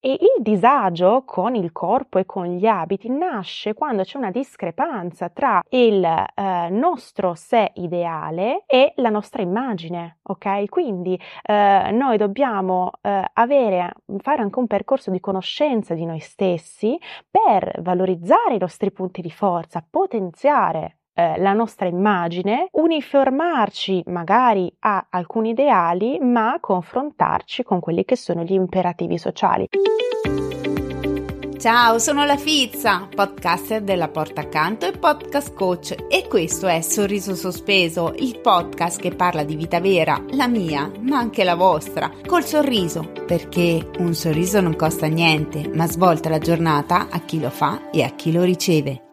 E il disagio con il corpo e con gli abiti nasce quando c'è una discrepanza tra il eh, nostro sé ideale e la nostra immagine, ok? Quindi eh, noi dobbiamo eh, avere, fare anche un percorso di conoscenza di noi stessi per valorizzare i nostri punti di forza, potenziare eh, la nostra immagine, uniformarci magari a alcuni ideali, ma confrontarci con quelli che sono gli imperativi sociali. Ciao, sono la Fizza, podcaster della Porta Accanto e podcast coach e questo è Sorriso Sospeso, il podcast che parla di vita vera, la mia, ma anche la vostra, col sorriso, perché un sorriso non costa niente, ma svolta la giornata a chi lo fa e a chi lo riceve.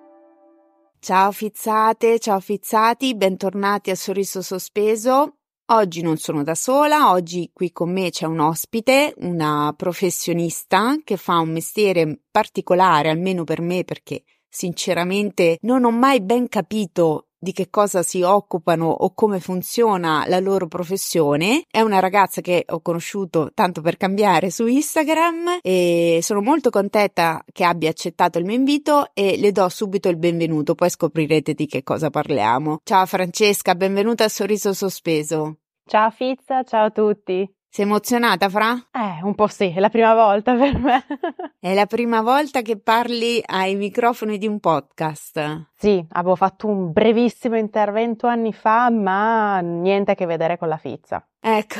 Ciao fizzate, ciao fizzati, bentornati a Sorriso Sospeso. Oggi non sono da sola, oggi qui con me c'è un ospite, una professionista che fa un mestiere particolare, almeno per me, perché sinceramente non ho mai ben capito di che cosa si occupano o come funziona la loro professione. È una ragazza che ho conosciuto tanto per cambiare su Instagram e sono molto contenta che abbia accettato il mio invito e le do subito il benvenuto, poi scoprirete di che cosa parliamo. Ciao Francesca, benvenuta a Sorriso Sospeso. Ciao Fizza, ciao a tutti. Sei emozionata, Fra? Eh, un po' sì, è la prima volta per me. è la prima volta che parli ai microfoni di un podcast. Sì, avevo fatto un brevissimo intervento anni fa, ma niente a che vedere con la Fizza. Ecco.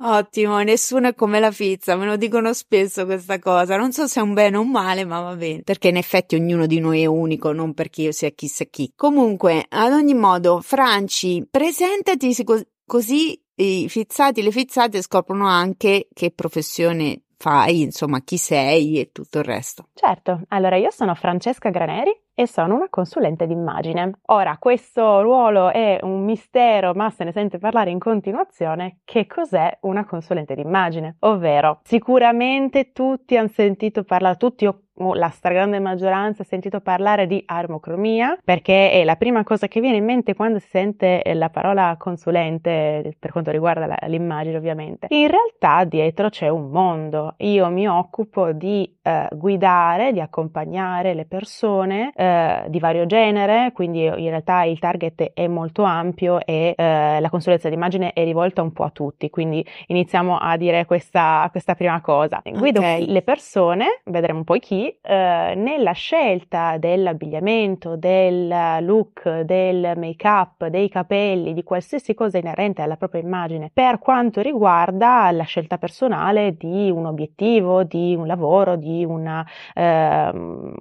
Ottimo, nessuno è come la pizza, me lo dicono spesso questa cosa. Non so se è un bene o un male, ma va bene. Perché in effetti ognuno di noi è unico, non perché io sia chissà chi. Comunque, ad ogni modo, Franci, presentati così i fizzati, le fizzate scoprono anche che professione fai, insomma, chi sei e tutto il resto. Certo, allora io sono Francesca Graneri e sono una consulente d'immagine. Ora, questo ruolo è un mistero, ma se ne sente parlare in continuazione. Che cos'è una consulente d'immagine? Ovvero, sicuramente tutti hanno sentito parlare, tutti o la stragrande maggioranza ha sentito parlare di armocromia perché è la prima cosa che viene in mente quando si sente la parola consulente per quanto riguarda la, l'immagine ovviamente. In realtà dietro c'è un mondo. Io mi occupo di eh, guidare, di accompagnare le persone eh, di vario genere, quindi in realtà il target è molto ampio e eh, la consulenza d'immagine è rivolta un po' a tutti, quindi iniziamo a dire questa, questa prima cosa. Guido okay. le persone, vedremo poi chi, eh, nella scelta dell'abbigliamento, del look, del make up, dei capelli, di qualsiasi cosa inerente alla propria immagine per quanto riguarda la scelta personale di un obiettivo, di un lavoro, di una eh,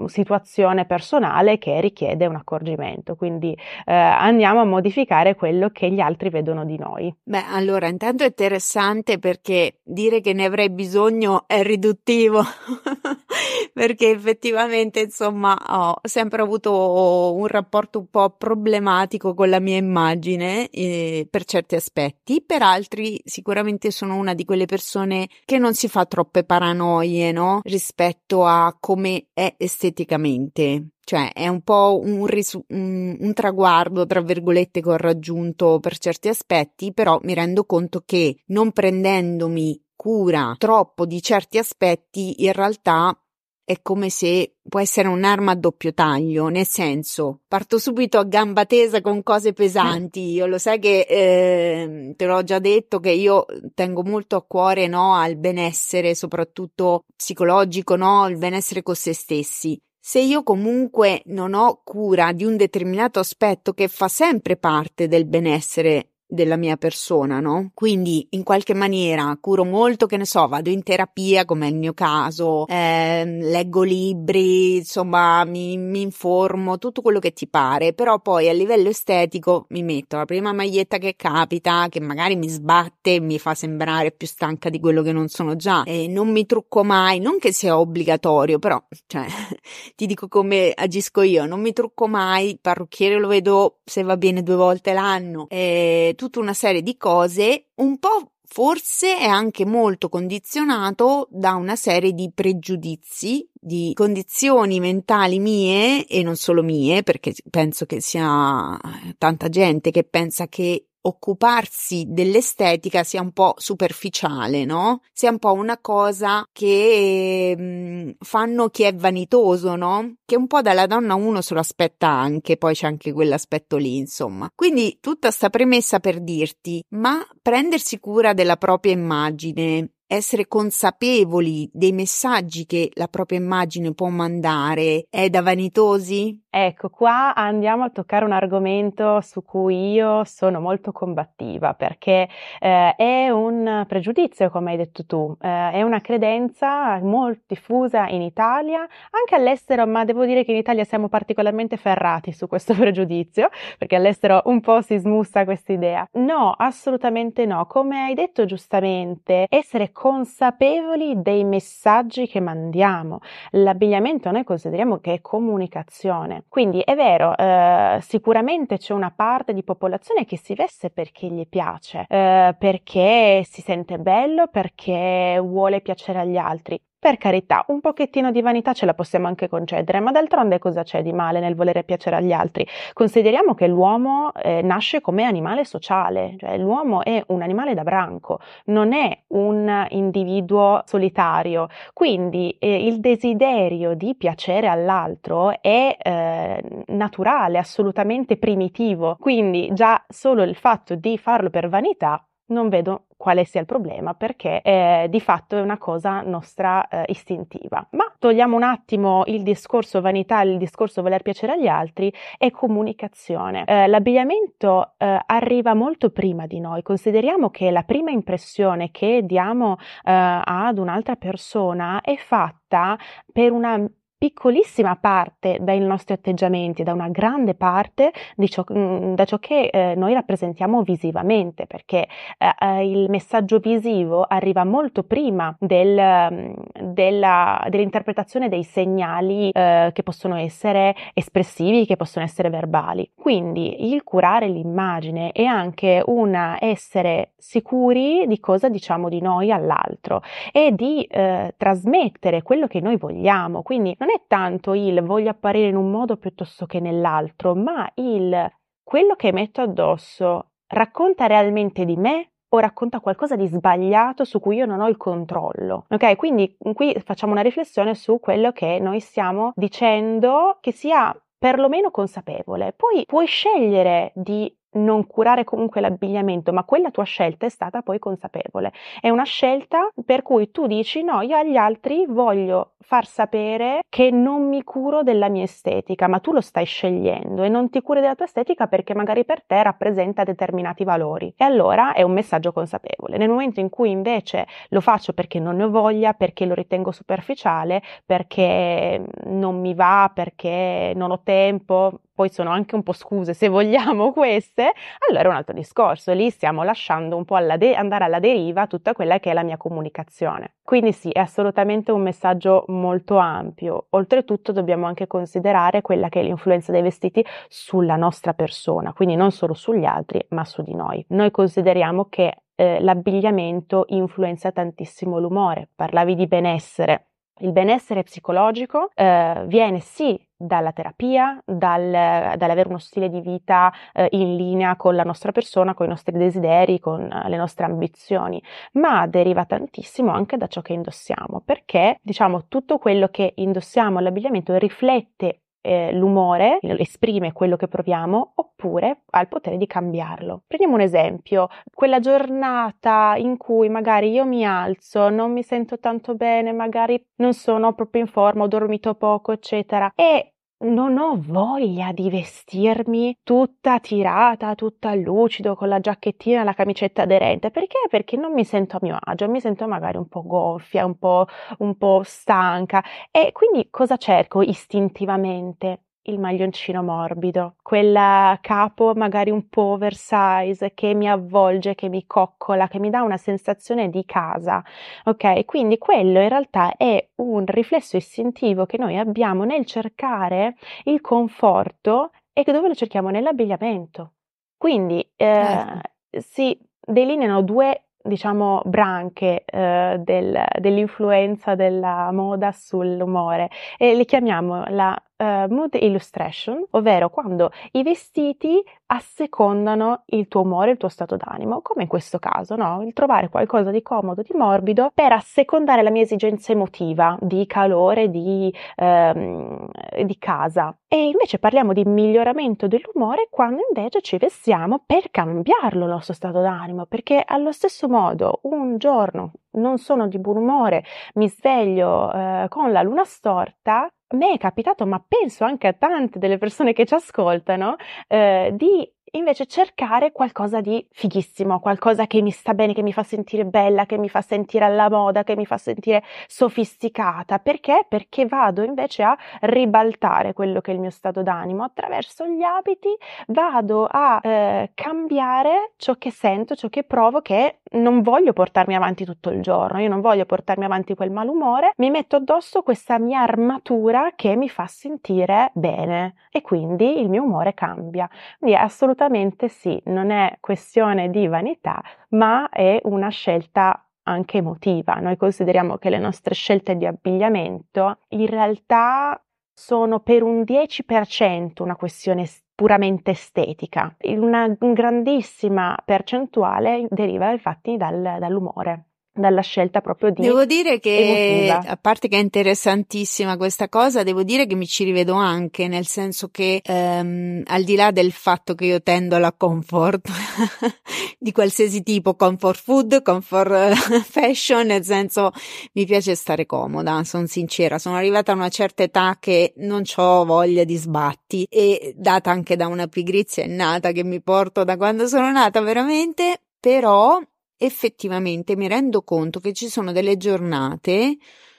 situazione personale che richiede un accorgimento. Quindi eh, andiamo a modificare quello che gli altri vedono di noi. Beh, allora intanto è interessante perché dire che ne avrei bisogno è riduttivo. perché effettivamente insomma ho sempre avuto un rapporto un po' problematico con la mia immagine eh, per certi aspetti, per altri sicuramente sono una di quelle persone che non si fa troppe paranoie, no? Rispetto a come è esteticamente. Cioè, è un po' un, risu- un, un traguardo, tra virgolette, che ho raggiunto per certi aspetti, però mi rendo conto che non prendendomi cura troppo di certi aspetti, in realtà è come se può essere un'arma a doppio taglio, nel senso, parto subito a gamba tesa con cose pesanti. Io lo sai che eh, te l'ho già detto che io tengo molto a cuore no, al benessere, soprattutto psicologico, no, il benessere con se stessi. Se io comunque non ho cura di un determinato aspetto che fa sempre parte del benessere della mia persona, no? Quindi in qualche maniera curo molto, che ne so, vado in terapia, come è il mio caso, eh, leggo libri, insomma, mi, mi, informo, tutto quello che ti pare, però poi a livello estetico mi metto la prima maglietta che capita, che magari mi sbatte mi fa sembrare più stanca di quello che non sono già, e non mi trucco mai, non che sia obbligatorio, però, cioè, ti dico come agisco io, non mi trucco mai, parrucchiere lo vedo se va bene due volte l'anno, e tutta una serie di cose, un po' forse è anche molto condizionato da una serie di pregiudizi, di condizioni mentali mie e non solo mie, perché penso che sia tanta gente che pensa che occuparsi dell'estetica sia un po' superficiale, no? Sia un po' una cosa che mh, mm, fanno chi è vanitoso, no? Che un po' dalla donna uno se lo aspetta anche, poi c'è anche quell'aspetto lì, insomma. Quindi tutta sta premessa per dirti, ma prendersi cura della propria immagine essere consapevoli dei messaggi che la propria immagine può mandare è da vanitosi? Ecco, qua andiamo a toccare un argomento su cui io sono molto combattiva perché eh, è un pregiudizio, come hai detto tu, eh, è una credenza molto diffusa in Italia, anche all'estero, ma devo dire che in Italia siamo particolarmente ferrati su questo pregiudizio, perché all'estero un po' si smussa questa idea. No, assolutamente no. Come hai detto giustamente, essere consapevoli dei messaggi che mandiamo. L'abbigliamento noi consideriamo che è comunicazione quindi è vero, eh, sicuramente c'è una parte di popolazione che si veste perché gli piace, eh, perché si sente bello, perché vuole piacere agli altri. Per carità, un pochettino di vanità ce la possiamo anche concedere, ma d'altronde cosa c'è di male nel volere piacere agli altri? Consideriamo che l'uomo eh, nasce come animale sociale, cioè l'uomo è un animale da branco, non è un individuo solitario, quindi eh, il desiderio di piacere all'altro è eh, naturale, assolutamente primitivo, quindi già solo il fatto di farlo per vanità non vedo quale sia il problema perché eh, di fatto è una cosa nostra eh, istintiva. Ma togliamo un attimo il discorso vanità, il discorso voler piacere agli altri e comunicazione. Eh, l'abbigliamento eh, arriva molto prima di noi. Consideriamo che la prima impressione che diamo eh, ad un'altra persona è fatta per una piccolissima parte dai nostri atteggiamenti, da una grande parte ciò, mm, da ciò che eh, noi rappresentiamo visivamente, perché eh, eh, il messaggio visivo arriva molto prima del, mm, della, dell'interpretazione dei segnali eh, che possono essere espressivi, che possono essere verbali. Quindi il curare l'immagine è anche un essere sicuri di cosa diciamo di noi all'altro e di eh, trasmettere quello che noi vogliamo. Quindi non non è tanto il voglio apparire in un modo piuttosto che nell'altro, ma il quello che metto addosso racconta realmente di me o racconta qualcosa di sbagliato su cui io non ho il controllo. Ok, quindi qui facciamo una riflessione su quello che noi stiamo dicendo che sia perlomeno consapevole. Poi puoi scegliere di non curare comunque l'abbigliamento, ma quella tua scelta è stata poi consapevole. È una scelta per cui tu dici no, io agli altri voglio far sapere che non mi curo della mia estetica, ma tu lo stai scegliendo e non ti curi della tua estetica perché magari per te rappresenta determinati valori. E allora è un messaggio consapevole. Nel momento in cui invece lo faccio perché non ne ho voglia, perché lo ritengo superficiale, perché non mi va, perché non ho tempo, poi sono anche un po' scuse se vogliamo queste, allora è un altro discorso, lì stiamo lasciando un po' alla de- andare alla deriva tutta quella che è la mia comunicazione. Quindi sì, è assolutamente un messaggio molto ampio. Oltretutto dobbiamo anche considerare quella che è l'influenza dei vestiti sulla nostra persona, quindi non solo sugli altri, ma su di noi. Noi consideriamo che eh, l'abbigliamento influenza tantissimo l'umore. Parlavi di benessere. Il benessere psicologico eh, viene sì dalla terapia, dal, dall'avere uno stile di vita eh, in linea con la nostra persona, con i nostri desideri, con eh, le nostre ambizioni, ma deriva tantissimo anche da ciò che indossiamo, perché diciamo tutto quello che indossiamo all'abbigliamento riflette eh, l'umore, esprime quello che proviamo, oppure ha il potere di cambiarlo. Prendiamo un esempio, quella giornata in cui magari io mi alzo, non mi sento tanto bene, magari non sono proprio in forma, ho dormito poco, eccetera, e non ho voglia di vestirmi tutta tirata, tutta lucido, con la giacchettina e la camicetta aderente. Perché? Perché non mi sento a mio agio, mi sento magari un po' gonfia, un po', un po' stanca. E quindi cosa cerco istintivamente? Il maglioncino morbido, quel capo magari un po' oversize che mi avvolge, che mi coccola, che mi dà una sensazione di casa. Ok, quindi quello in realtà è un riflesso istintivo che noi abbiamo nel cercare il conforto e che dove lo cerchiamo nell'abbigliamento. Quindi eh, certo. si delineano due diciamo, branche eh, del, dell'influenza della moda sull'umore e le chiamiamo la uh, mood illustration, ovvero quando i vestiti assecondano il tuo umore, il tuo stato d'animo, come in questo caso, no? Il trovare qualcosa di comodo, di morbido per assecondare la mia esigenza emotiva di calore, di, ehm, di casa. E invece parliamo di miglioramento dell'umore quando invece ci vestiamo per cambiarlo il nostro stato d'animo, perché allo stesso modo un giorno non sono di buon umore, mi sveglio eh, con la luna storta, a me è capitato, ma penso anche a tante delle persone che ci ascoltano, eh, di invece cercare qualcosa di fighissimo, qualcosa che mi sta bene, che mi fa sentire bella, che mi fa sentire alla moda, che mi fa sentire sofisticata. Perché? Perché vado invece a ribaltare quello che è il mio stato d'animo attraverso gli abiti, vado a eh, cambiare ciò che sento, ciò che provo, che non voglio portarmi avanti tutto il giorno, io non voglio portarmi avanti quel malumore, mi metto addosso questa mia armatura che mi fa sentire bene e quindi il mio umore cambia. Quindi assolutamente sì, non è questione di vanità, ma è una scelta anche emotiva. Noi consideriamo che le nostre scelte di abbigliamento in realtà sono per un 10% una questione puramente estetica. Una, grandissima percentuale deriva infatti dal, dall'umore dalla scelta proprio di Devo dire che emotiva. a parte che è interessantissima questa cosa, devo dire che mi ci rivedo anche, nel senso che ehm, al di là del fatto che io tendo alla comfort di qualsiasi tipo, comfort food, comfort fashion, nel senso mi piace stare comoda, sono sincera, sono arrivata a una certa età che non ho voglia di sbatti e data anche da una pigrizia innata che mi porto da quando sono nata veramente, però effettivamente mi rendo conto che ci sono delle giornate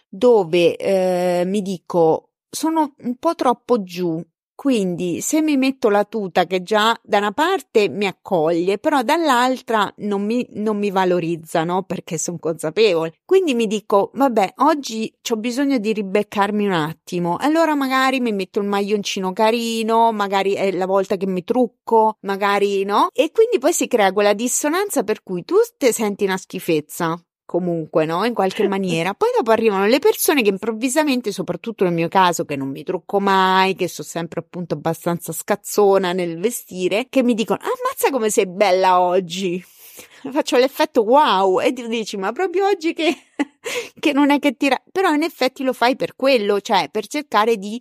dove eh, mi dico sono un po' troppo giù quindi se mi metto la tuta che già da una parte mi accoglie, però dall'altra non mi, non mi valorizza, no? Perché sono consapevole. Quindi mi dico, vabbè, oggi ho bisogno di ribeccarmi un attimo. Allora magari mi metto il maglioncino carino, magari è la volta che mi trucco, magari no? E quindi poi si crea quella dissonanza per cui tu ti senti una schifezza comunque, no? In qualche maniera. Poi dopo arrivano le persone che improvvisamente, soprattutto nel mio caso, che non mi trucco mai, che sono sempre appunto abbastanza scazzona nel vestire, che mi dicono, ammazza come sei bella oggi faccio l'effetto wow e ti dici ma proprio oggi che, che non è che tira però in effetti lo fai per quello cioè per cercare di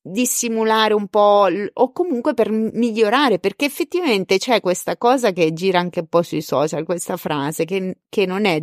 dissimulare un po' o comunque per migliorare perché effettivamente c'è questa cosa che gira anche un po' sui social questa frase che, che non è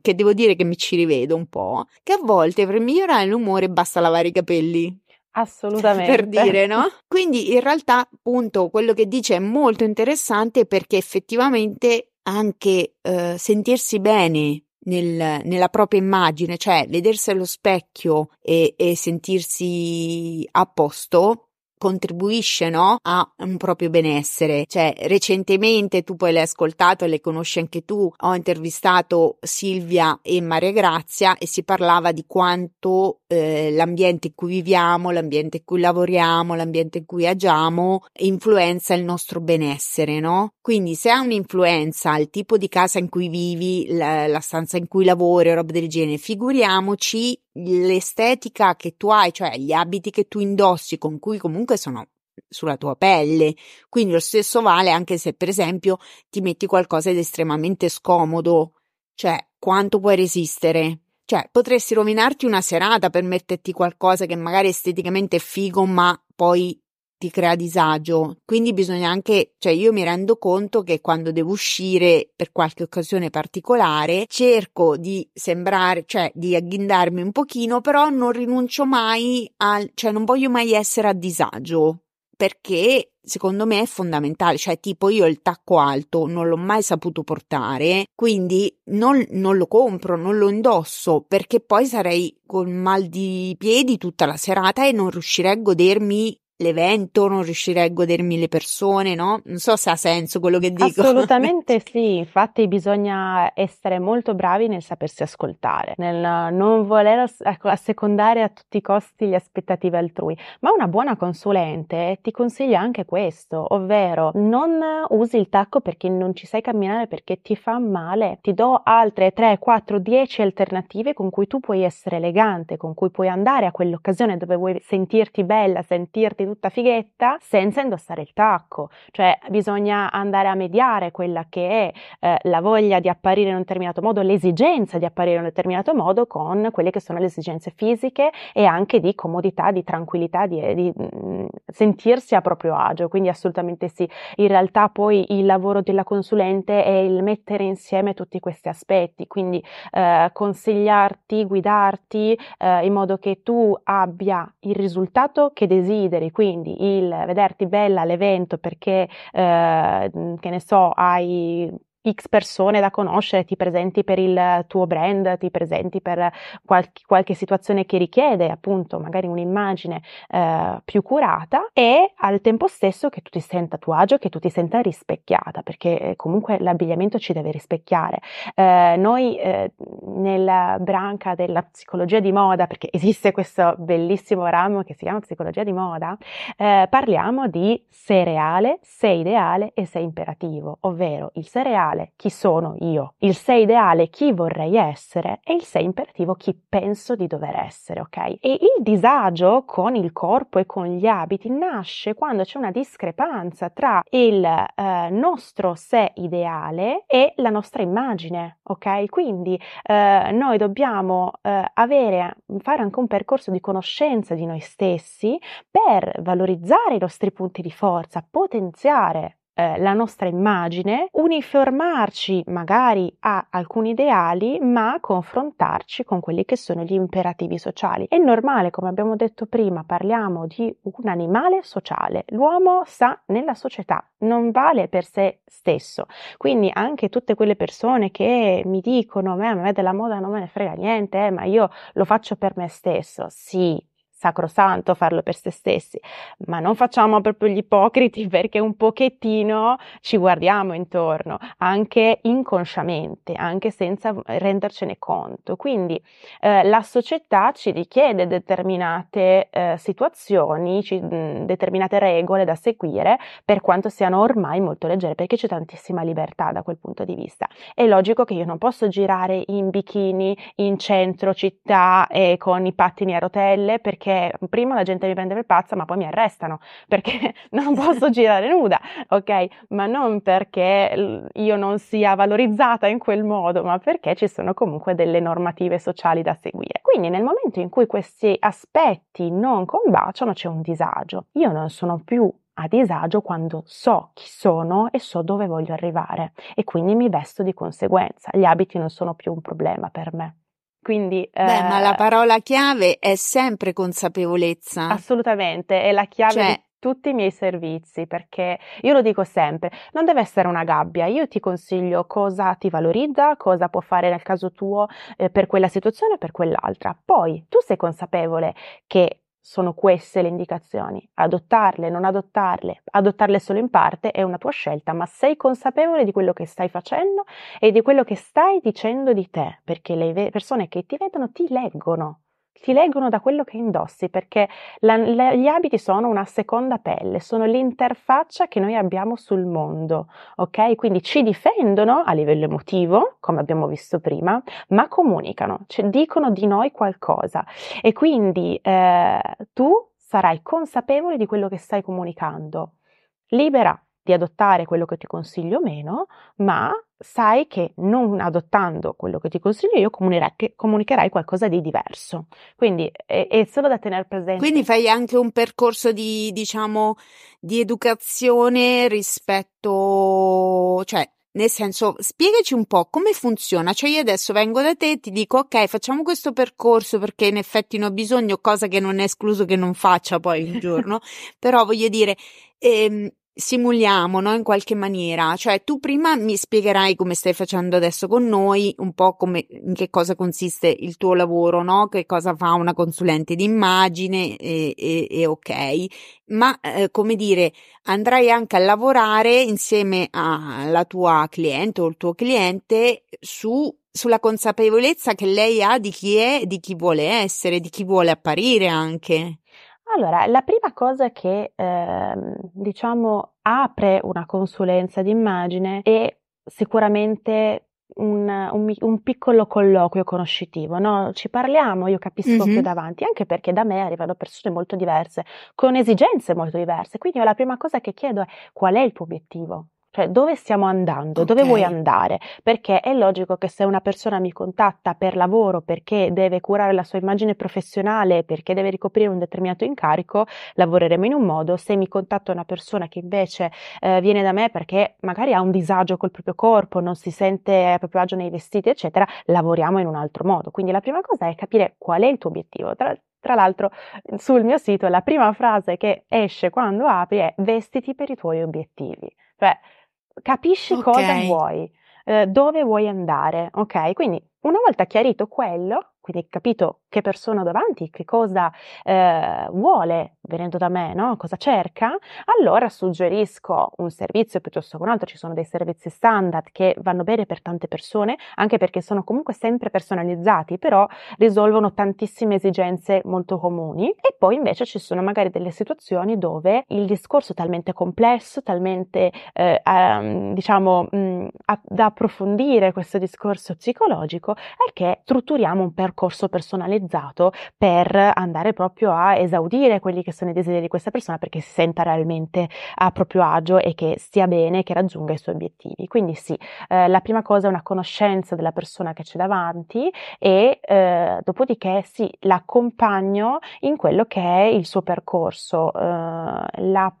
che devo dire che mi ci rivedo un po' che a volte per migliorare l'umore basta lavare i capelli Assolutamente. Per dire, no? Quindi in realtà, appunto, quello che dice è molto interessante perché effettivamente anche eh, sentirsi bene nel, nella propria immagine, cioè vedersi allo specchio e, e sentirsi a posto, contribuisce no, a un proprio benessere. Cioè, recentemente tu poi l'hai ascoltato e le conosci anche tu. Ho intervistato Silvia e Maria Grazia e si parlava di quanto eh, l'ambiente in cui viviamo, l'ambiente in cui lavoriamo, l'ambiente in cui agiamo influenza il nostro benessere, no? Quindi se ha un'influenza il tipo di casa in cui vivi, la, la stanza in cui lavori roba del genere, figuriamoci l'estetica che tu hai, cioè gli abiti che tu indossi con cui comunque sono sulla tua pelle. Quindi lo stesso vale anche se per esempio ti metti qualcosa di estremamente scomodo, cioè quanto puoi resistere? Cioè, potresti rovinarti una serata per metterti qualcosa che magari esteticamente è figo, ma poi ti crea disagio. Quindi bisogna anche, cioè io mi rendo conto che quando devo uscire per qualche occasione particolare cerco di sembrare, cioè di agghindarmi un pochino, però non rinuncio mai al, cioè non voglio mai essere a disagio perché secondo me è fondamentale, cioè tipo io il tacco alto non l'ho mai saputo portare, quindi non, non, lo compro, non lo indosso perché poi sarei con mal di piedi tutta la serata e non riuscirei a godermi l'evento, non riuscirei a godermi le persone, no? Non so se ha senso quello che dico. Assolutamente sì, infatti bisogna essere molto bravi nel sapersi ascoltare, nel non voler ecco, assecondare a tutti i costi le aspettative altrui, ma una buona consulente ti consiglia anche questo, ovvero non usi il tacco perché non ci sai camminare perché ti fa male, ti do altre 3, 4, 10 alternative con cui tu puoi essere elegante, con cui puoi andare a quell'occasione dove vuoi sentirti bella, sentirti tutta fighetta senza indossare il tacco, cioè bisogna andare a mediare quella che è eh, la voglia di apparire in un determinato modo, l'esigenza di apparire in un determinato modo con quelle che sono le esigenze fisiche e anche di comodità, di tranquillità, di, di mm, sentirsi a proprio agio, quindi assolutamente sì. In realtà poi il lavoro della consulente è il mettere insieme tutti questi aspetti, quindi eh, consigliarti, guidarti eh, in modo che tu abbia il risultato che desideri, quindi il vederti bella all'evento perché, eh, che ne so, hai X persone da conoscere, ti presenti per il tuo brand, ti presenti per qualche, qualche situazione che richiede appunto magari un'immagine eh, più curata e al tempo stesso che tu ti senta a tuo agio, che tu ti senta rispecchiata, perché eh, comunque l'abbigliamento ci deve rispecchiare. Eh, noi eh, nella branca della psicologia di moda, perché esiste questo bellissimo ramo che si chiama psicologia di moda, eh, parliamo di sei reale, sei ideale e sei imperativo, ovvero il sei reale ideale chi sono io, il sé ideale chi vorrei essere e il sé imperativo chi penso di dover essere, ok? E il disagio con il corpo e con gli abiti nasce quando c'è una discrepanza tra il eh, nostro sé ideale e la nostra immagine, ok? Quindi eh, noi dobbiamo eh, avere, fare anche un percorso di conoscenza di noi stessi per valorizzare i nostri punti di forza, potenziare eh, la nostra immagine, uniformarci magari a alcuni ideali, ma confrontarci con quelli che sono gli imperativi sociali. È normale, come abbiamo detto prima, parliamo di un animale sociale. L'uomo sta nella società, non vale per sé stesso. Quindi anche tutte quelle persone che mi dicono, a me della moda non me ne frega niente, eh, ma io lo faccio per me stesso. Sì, sacrosanto farlo per se stessi, ma non facciamo proprio gli ipocriti perché un pochettino ci guardiamo intorno, anche inconsciamente, anche senza rendercene conto. Quindi eh, la società ci richiede determinate eh, situazioni, ci, mh, determinate regole da seguire, per quanto siano ormai molto leggere, perché c'è tantissima libertà da quel punto di vista. È logico che io non posso girare in bikini in centro città e con i pattini a rotelle perché perché prima la gente mi prende per pazza, ma poi mi arrestano perché non posso girare nuda, ok? Ma non perché io non sia valorizzata in quel modo, ma perché ci sono comunque delle normative sociali da seguire. Quindi nel momento in cui questi aspetti non combaciano c'è un disagio. Io non sono più a disagio quando so chi sono e so dove voglio arrivare e quindi mi vesto di conseguenza. Gli abiti non sono più un problema per me. Quindi, Beh, ma la eh, parola chiave è sempre consapevolezza. Assolutamente, è la chiave cioè, di tutti i miei servizi, perché io lo dico sempre, non deve essere una gabbia, io ti consiglio cosa ti valorizza, cosa può fare nel caso tuo eh, per quella situazione o per quell'altra. Poi tu sei consapevole che sono queste le indicazioni. Adottarle, non adottarle, adottarle solo in parte è una tua scelta, ma sei consapevole di quello che stai facendo e di quello che stai dicendo di te, perché le persone che ti vedono ti leggono ti leggono da quello che indossi, perché la, la, gli abiti sono una seconda pelle, sono l'interfaccia che noi abbiamo sul mondo, ok? Quindi ci difendono a livello emotivo, come abbiamo visto prima, ma comunicano, cioè dicono di noi qualcosa. E quindi eh, tu sarai consapevole di quello che stai comunicando, libera di adottare quello che ti consiglio meno, ma sai che non adottando quello che ti consiglio io comunicherai qualcosa di diverso. Quindi è, è, solo da tenere presente. Quindi fai anche un percorso di, diciamo, di educazione rispetto, cioè, nel senso, spiegaci un po' come funziona. Cioè, io adesso vengo da te e ti dico, ok, facciamo questo percorso perché in effetti ne ho bisogno, cosa che non è escluso che non faccia poi un giorno, però voglio dire, ehm, simuliamo, no? In qualche maniera. Cioè, tu prima mi spiegherai come stai facendo adesso con noi, un po' come, in che cosa consiste il tuo lavoro, no? Che cosa fa una consulente d'immagine e, e, e ok. Ma, eh, come dire, andrai anche a lavorare insieme alla tua cliente o il tuo cliente su sulla consapevolezza che lei ha di chi è, di chi vuole essere, di chi vuole apparire anche. Allora, la prima cosa che ehm, diciamo apre una consulenza d'immagine è sicuramente un, un, un, piccolo colloquio conoscitivo, no? Ci parliamo, io capisco che davanti, anche perché da me arrivano persone molto diverse, con esigenze molto diverse. Quindi io la prima cosa che chiedo è qual è il tuo obiettivo? Cioè, dove stiamo andando? Dove vuoi andare? Perché è logico che se una persona mi contatta per lavoro perché deve curare la sua immagine professionale, perché deve ricoprire un determinato incarico, lavoreremo in un modo. Se mi contatta una persona che invece eh, viene da me perché magari ha un disagio col proprio corpo, non si sente a proprio agio nei vestiti, eccetera, lavoriamo in un altro modo. Quindi la prima cosa è capire qual è il tuo obiettivo. Tra, tra l'altro, sul mio sito la prima frase che esce quando apri è vestiti per i tuoi obiettivi. Cioè, capisci okay. cosa vuoi, eh, dove vuoi andare, ok? Quindi una volta chiarito quello, quindi capito che persona ho davanti, che cosa eh, vuole venendo da me, no? cosa cerca, allora suggerisco un servizio piuttosto che un altro. Ci sono dei servizi standard che vanno bene per tante persone, anche perché sono comunque sempre personalizzati, però risolvono tantissime esigenze molto comuni. E poi invece ci sono magari delle situazioni dove il discorso è talmente complesso, talmente eh, um, diciamo mh, a, da approfondire questo discorso psicologico, è che strutturiamo un percorso percorso personalizzato per andare proprio a esaudire quelli che sono i desideri di questa persona perché si senta realmente a proprio agio e che stia bene, che raggiunga i suoi obiettivi. Quindi sì, eh, la prima cosa è una conoscenza della persona che c'è davanti e eh, dopodiché sì, l'accompagno in quello che è il suo percorso, eh, la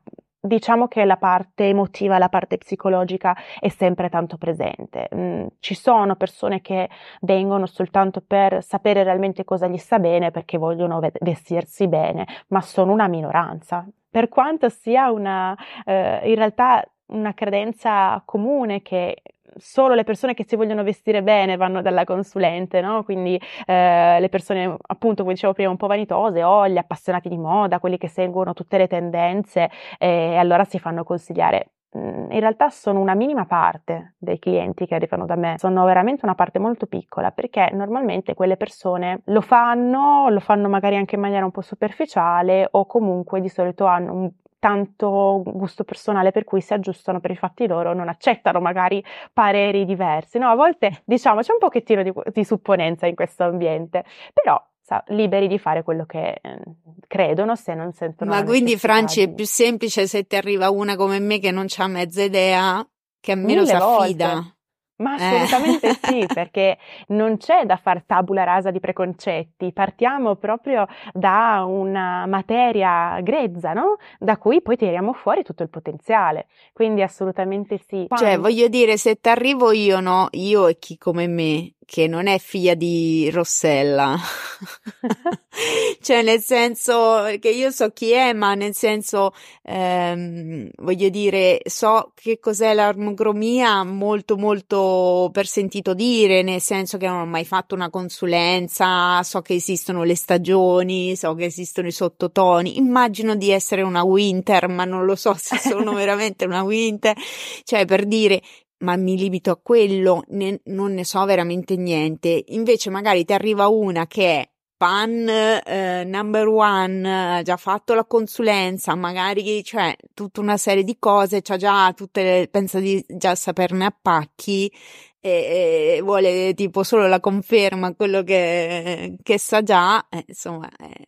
diciamo che la parte emotiva, la parte psicologica è sempre tanto presente. Mm, ci sono persone che vengono soltanto per sapere realmente cosa gli sta bene perché vogliono vestirsi bene, ma sono una minoranza. Per quanto sia una, eh, in realtà una credenza comune che solo le persone che si vogliono vestire bene vanno dalla consulente, no? Quindi eh, le persone, appunto, come dicevo prima, un po' vanitose o gli appassionati di moda, quelli che seguono tutte le tendenze e allora si fanno consigliare. Mm, in realtà sono una minima parte dei clienti che arrivano da me, sono veramente una parte molto piccola perché normalmente quelle persone lo fanno, lo fanno magari anche in maniera un po' superficiale o comunque di solito hanno un, tanto gusto personale per cui si aggiustano per i fatti loro, non accettano magari pareri diversi. No, a volte diciamo c'è un pochettino di, di supponenza in questo ambiente, però sa, liberi di fare quello che eh, credono se non sentono. Ma quindi Franci è più semplice se ti arriva una come me che non ha mezza idea, che almeno si affida. Volte. Ma eh. assolutamente eh. sì, perché non c'è da far tabula rasa di preconcetti, partiamo proprio da una materia grezza, no? Da cui poi tiriamo fuori tutto il potenziale. Quindi assolutamente sì. Quando... Cioè, voglio dire, se ti arrivo io, no? Io e chi come me, che non è figlia di Rossella. cioè, nel senso che io so chi è, ma nel senso, ehm, voglio dire, so che cos'è l'armogromia molto, molto per sentito dire, nel senso che non ho mai fatto una consulenza, so che esistono le stagioni, so che esistono i sottotoni. Immagino di essere una winter, ma non lo so se sono veramente una winter. Cioè, per dire, ma mi limito a quello, ne, non ne so veramente niente. Invece magari ti arriva una che è fan eh, number one, ha già fatto la consulenza, magari cioè tutta una serie di cose, c'ha già tutte le, pensa di già saperne a pacchi e, e vuole tipo solo la conferma quello che, che sa già, eh, insomma, eh,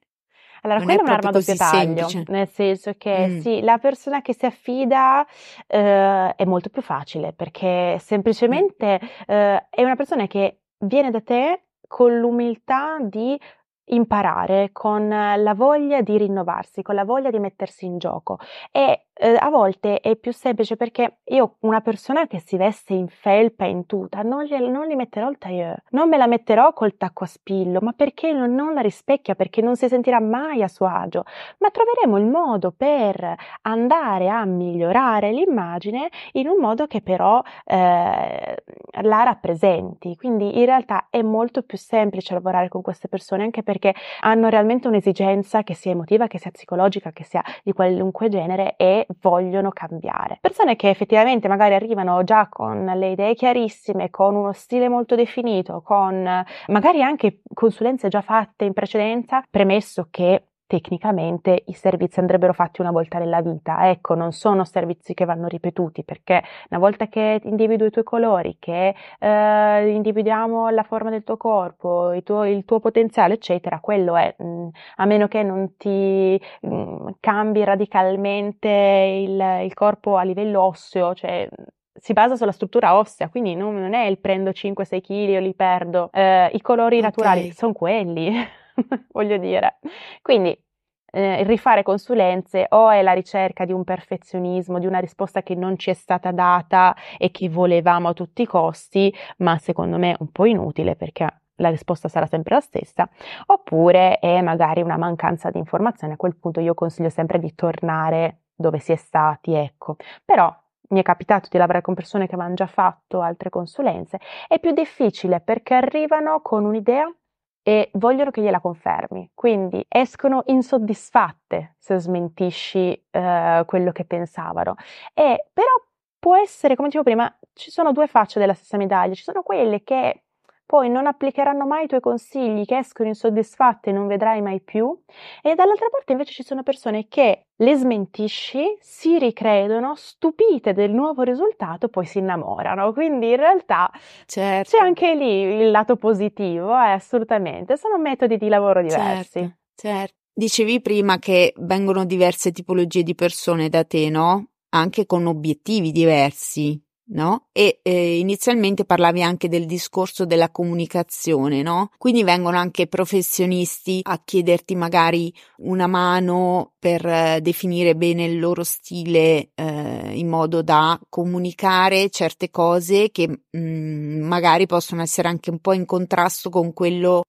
allora, non è, è un'arma a doppio taglio, nel senso che mm. sì, la persona che si affida eh, è molto più facile perché semplicemente eh, è una persona che viene da te con l'umiltà di imparare, con la voglia di rinnovarsi, con la voglia di mettersi in gioco. E eh, a volte è più semplice perché io una persona che si veste in felpa e in tuta non, gli, non gli metterò il tailleur, non me la metterò col tacco a spillo, ma perché non, non la rispecchia, perché non si sentirà mai a suo agio, ma troveremo il modo per andare a migliorare l'immagine in un modo che però eh, la rappresenti. Quindi in realtà è molto più semplice lavorare con queste persone anche perché hanno realmente un'esigenza che sia emotiva, che sia psicologica, che sia di qualunque genere e vogliono cambiare. Persone che effettivamente magari arrivano già con le idee chiarissime, con uno stile molto definito, con magari anche consulenze già fatte in precedenza, premesso che tecnicamente i servizi andrebbero fatti una volta nella vita. Ecco, non sono servizi che vanno ripetuti perché una volta che individui i tuoi colori, che eh, individuiamo la forma del tuo corpo, il tuo, il tuo potenziale, eccetera, quello è, mh, mm, a meno che non ti mh, mm, cambi radicalmente il, il corpo a livello osseo, cioè si basa sulla struttura ossea, quindi non, non è il prendo 5-6 kg o li perdo. Eh, I colori okay. naturali sono quelli. voglio dire. Quindi eh, rifare consulenze o è la ricerca di un perfezionismo, di una risposta che non ci è stata data e che volevamo a tutti i costi, ma secondo me un po' inutile perché la risposta sarà sempre la stessa, oppure è magari una mancanza di informazione. A quel punto io consiglio sempre di tornare dove si è stati, ecco. Però mi è capitato di lavorare con persone che avevano già fatto altre consulenze, è più difficile perché arrivano con un'idea e vogliono che gliela confermi, quindi escono insoddisfatte se smentisci eh, quello che pensavano. E però può essere, come dicevo prima, ci sono due facce della stessa medaglia, ci sono quelle che poi non applicheranno mai i tuoi consigli, che escono insoddisfatte e non vedrai mai più, e dall'altra parte invece ci sono persone che le smentisci, si ricredono, stupite del nuovo risultato, poi si innamorano. Quindi in realtà certo. c'è anche lì il lato positivo, eh, assolutamente. Sono metodi di lavoro diversi. Certo, certo. Dicevi prima che vengono diverse tipologie di persone da te, no? Anche con obiettivi diversi no? E eh, inizialmente parlavi anche del discorso della comunicazione, no? Quindi vengono anche professionisti a chiederti magari una mano per eh, definire bene il loro stile eh, in modo da comunicare certe cose che mh, mm, magari possono essere anche un po' in contrasto con quello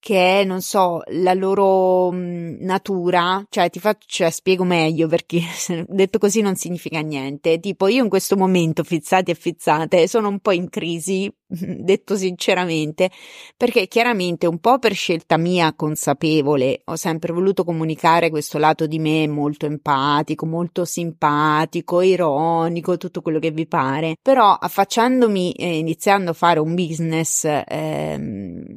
che è, non so, la loro mh, natura, cioè ti faccio, cioè, spiego meglio perché detto così non significa niente. Tipo, io in questo momento, fizzati e fizzate, sono un po' in crisi, detto sinceramente, perché chiaramente un po' per scelta mia consapevole, ho sempre voluto comunicare questo lato di me molto empatico, molto simpatico, ironico, tutto quello che vi pare. Però affacciandomi, eh, iniziando a fare un business, ehm,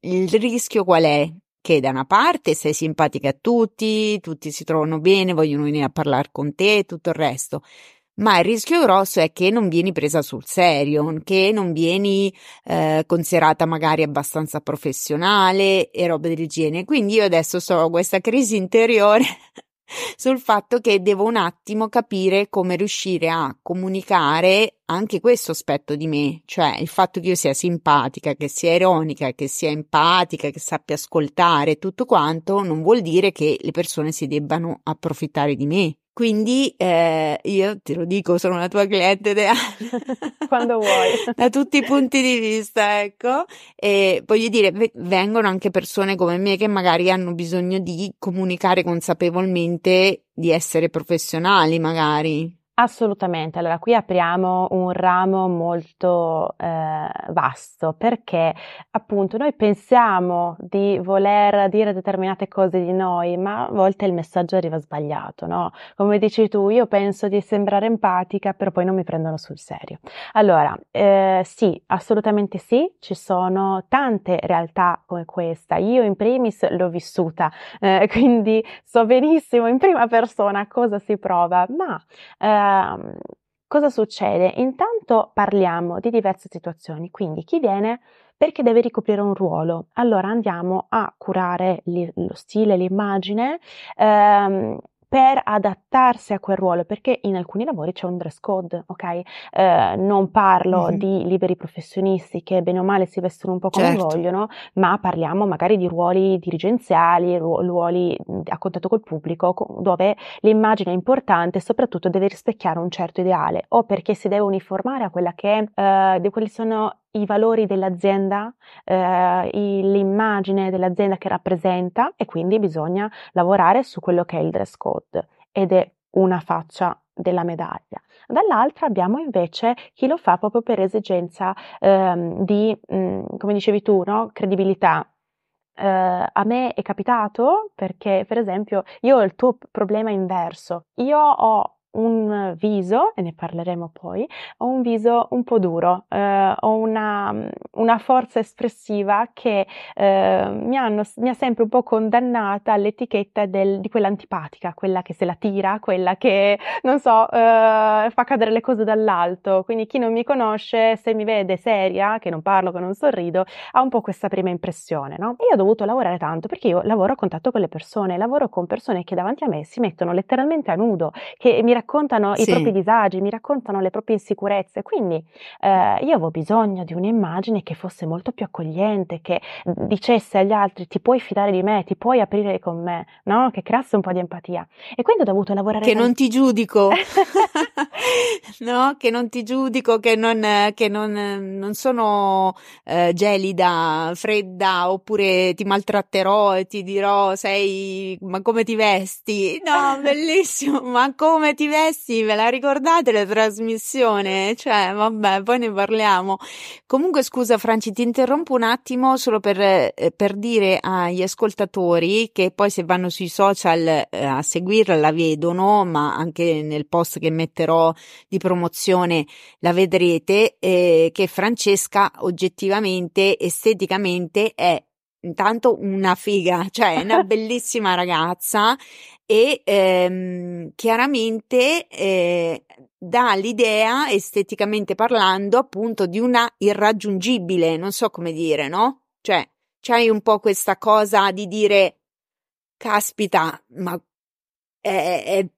il rischio qual è? Che da una parte sei simpatica a tutti, tutti si trovano bene, vogliono venire a parlare con te e tutto il resto. Ma il rischio grosso è che non vieni presa sul serio, che non vieni eh, considerata magari abbastanza professionale e robe del genere. Quindi io adesso ho questa crisi interiore sul fatto che devo un attimo capire come riuscire a comunicare anche questo aspetto di me, cioè il fatto che io sia simpatica, che sia ironica, che sia empatica, che sappia ascoltare tutto quanto, non vuol dire che le persone si debbano approfittare di me. Quindi eh, io te lo dico, sono la tua cliente ideale. Quando vuoi. da tutti i punti di vista, ecco. E voglio dire, vengono anche persone come me che magari hanno bisogno di comunicare consapevolmente, di essere professionali magari. Assolutamente, allora qui apriamo un ramo molto eh, vasto perché appunto noi pensiamo di voler dire determinate cose di noi, ma a volte il messaggio arriva sbagliato, no? Come dici tu, io penso di sembrare empatica, però poi non mi prendono sul serio. Allora, eh, sì, assolutamente sì, ci sono tante realtà come questa. Io in primis l'ho vissuta, eh, quindi so benissimo in prima persona cosa si prova, ma eh, Ehm, cosa succede? Intanto parliamo di diverse situazioni, quindi chi viene perché deve ricoprire un ruolo. Allora andiamo a curare li, lo stile, l'immagine, ehm, per adattarsi a quel ruolo, perché in alcuni lavori c'è un dress code, ok? Eh, non parlo mm-hmm. di liberi professionisti che bene o male si vestono un po' come certo. vogliono, ma parliamo magari di ruoli dirigenziali, ruoli a contatto col pubblico, dove l'immagine è importante e soprattutto deve rispecchiare un certo ideale, o perché si deve uniformare a quella che, eh, di quelli sono i valori dell'azienda, eh, l'immagine dell'azienda che rappresenta e quindi bisogna lavorare su quello che è il dress code ed è una faccia della medaglia. Dall'altra abbiamo invece chi lo fa proprio per esigenza ehm, di, mh, mm, come dicevi tu, no? credibilità. Eh, a me è capitato perché, per esempio, io ho il tuo problema inverso. Io ho un viso, e ne parleremo poi, ho un viso un po' duro, eh, ho una, una, forza espressiva che eh, mi, hanno, mi, ha sempre un po' condannata all'etichetta del, di quella antipatica, quella che se la tira, quella che, non so, eh, fa cadere le cose dall'alto. Quindi chi non mi conosce, se mi vede seria, che non parlo, che non sorrido, ha un po' questa prima impressione, no? E io ho dovuto lavorare tanto perché io lavoro a contatto con le persone, lavoro con persone che davanti a me si mettono letteralmente a nudo, che mi raccontano sì. i propri disagi, mi raccontano le proprie insicurezze. Quindi eh, io avevo bisogno di un'immagine che fosse molto più accogliente, che dicesse agli altri ti puoi fidare di me, ti puoi aprire con me, no? Che creasse un po' di empatia. E quindi ho dovuto lavorare. Che non ti giudico, no? Che non ti giudico, che non, che non, non sono eh, gelida, fredda, oppure ti maltratterò e ti dirò sei, ma come ti vesti? No, bellissimo, ma come ti vesti, ve la ricordate la trasmissione? Cioè, vabbè, poi ne parliamo. Comunque, scusa, Franci, ti interrompo un attimo solo per, eh, per dire agli ascoltatori che poi se vanno sui social eh, a seguirla la vedono, ma anche nel post che metterò di promozione la vedrete, eh, che Francesca oggettivamente, esteticamente è intanto una figa, cioè una bellissima ragazza e ehm, chiaramente eh, dà l'idea, esteticamente parlando, appunto di una irraggiungibile, non so come dire, no? Cioè, c'hai un po' questa cosa di dire, caspita, ma è, è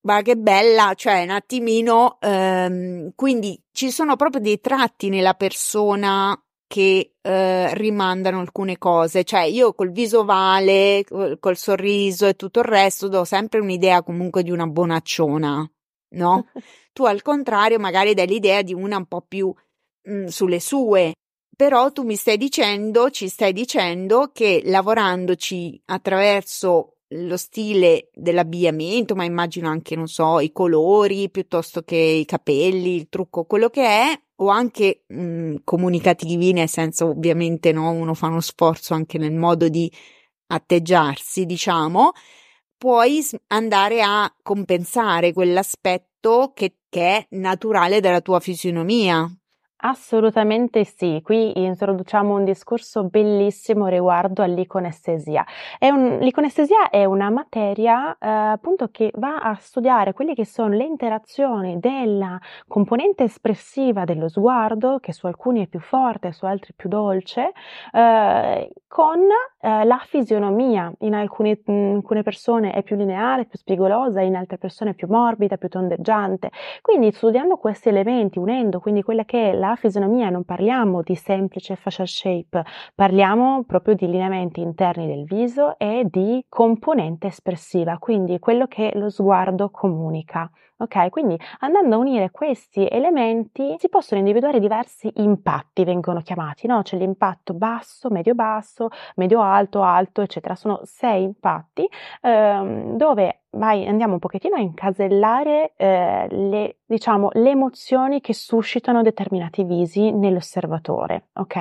ma che bella, cioè un attimino, ehm, quindi ci sono proprio dei tratti nella persona che eh, rimandano alcune cose, cioè io col viso ovale, col, col sorriso e tutto il resto do sempre un'idea comunque di una bonacciona, no? tu al contrario magari dai l'idea di una un po' più mh, mm, sulle sue, però tu mi stai dicendo, ci stai dicendo che lavorandoci attraverso lo stile dell'abbigliamento, ma immagino anche, non so, i colori piuttosto che i capelli, il trucco, quello che è, o anche mh, mm, comunicativi, nel senso ovviamente no, uno fa uno sforzo anche nel modo di atteggiarsi, diciamo, puoi andare a compensare quell'aspetto che, che è naturale della tua fisionomia. Assolutamente sì, qui introduciamo un discorso bellissimo riguardo all'iconestesia. È un, l'iconestesia è una materia eh, appunto che va a studiare quelle che sono le interazioni della componente espressiva dello sguardo, che su alcuni è più forte, su altri più dolce, eh, con eh, la fisionomia. In alcune, in alcune persone è più lineare, più spigolosa, in altre persone è più morbida, più tondeggiante. Quindi studiando questi elementi, unendo quindi quella che è la la fisionomia non parliamo di semplice facial shape, parliamo proprio di lineamenti interni del viso e di componente espressiva, quindi quello che lo sguardo comunica. Ok, quindi andando a unire questi elementi si possono individuare diversi impatti, vengono chiamati, no? C'è l'impatto basso, medio-basso, medio-alto, alto, eccetera. Sono sei impatti ehm, dove vai, andiamo un pochettino a incasellare eh, le, diciamo, le emozioni che suscitano determinati visi nell'osservatore, ok?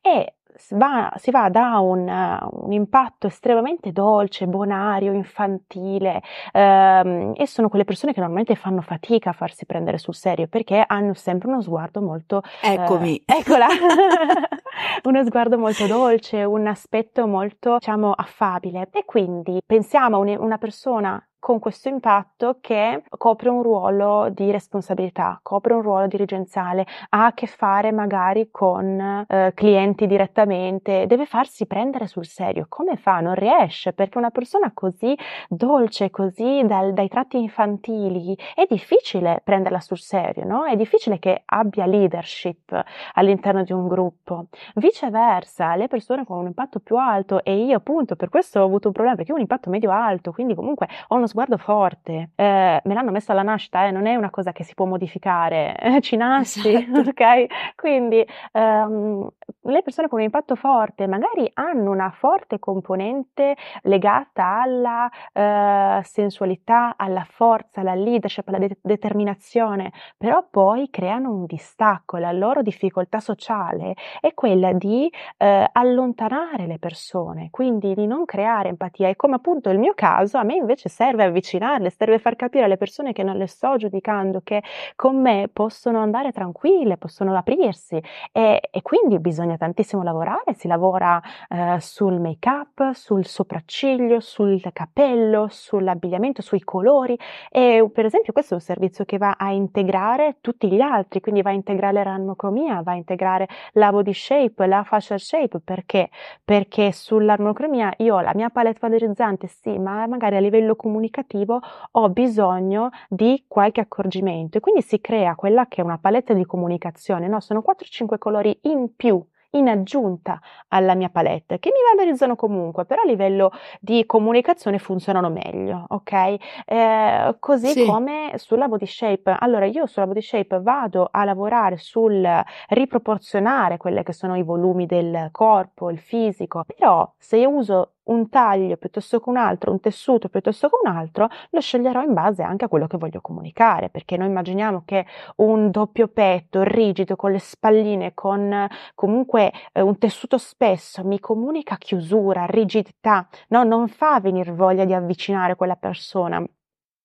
E va, si va da un, un, impatto estremamente dolce, bonario, infantile ehm, e sono quelle persone che normalmente fanno fatica a farsi prendere sul serio perché hanno sempre uno sguardo molto... Eccomi. Eh, eccola! uno sguardo molto dolce, un aspetto molto, diciamo, affabile e quindi pensiamo a una persona con questo impatto che copre un ruolo di responsabilità, copre un ruolo dirigenziale, ha a che fare magari con eh, clienti direttamente, deve farsi prendere sul serio. Come fa? Non riesce perché una persona così dolce, così dal, dai tratti infantili, è difficile prenderla sul serio, no? È difficile che abbia leadership all'interno di un gruppo. Viceversa, le persone con un impatto più alto e io appunto per questo ho avuto un problema perché ho un impatto medio alto, quindi comunque ho uno sguardo forte. Eh, me l'hanno messo alla nascita, eh, non è una cosa che si può modificare, eh, ci nasci, esatto. ok? Quindi ehm, le persone con un impatto forte magari hanno una forte componente legata alla eh, sensualità, alla forza, alla leadership, alla de- determinazione, però poi creano un distacco, la loro difficoltà sociale è quella di eh, allontanare le persone, quindi di non creare empatia. E come appunto il mio caso, a me invece serve avvicinarle, serve far capire alle persone che non le sto giudicando che con me possono andare tranquille, possono aprirsi e, e quindi bisogna tantissimo lavorare, si lavora eh, sul make up, sul sopracciglio, sul capello, sull'abbigliamento, sui colori e per esempio questo è un servizio che va a integrare tutti gli altri, quindi va a integrare l'armocromia, va a integrare la body shape, la facial shape, perché? Perché sull'armocromia io ho la mia palette valorizzante, sì, ma magari a livello comunicativo ho bisogno di qualche accorgimento e quindi si crea quella che è una palette di comunicazione, no? Sono 4-5 colori in più in aggiunta alla mia palette, che mi valorizzano comunque, però a livello di comunicazione funzionano meglio, ok? Eh, così sì. come sulla body shape. Allora, io sulla body shape vado a lavorare sul riproporzionare quelli che sono i volumi del corpo, il fisico, però se io uso un taglio piuttosto che un altro, un tessuto piuttosto che un altro, lo sceglierò in base anche a quello che voglio comunicare, perché noi immaginiamo che un doppio petto rigido con le spalline, con comunque eh, un tessuto spesso mi comunica chiusura, rigidità, no, non fa venire voglia di avvicinare quella persona.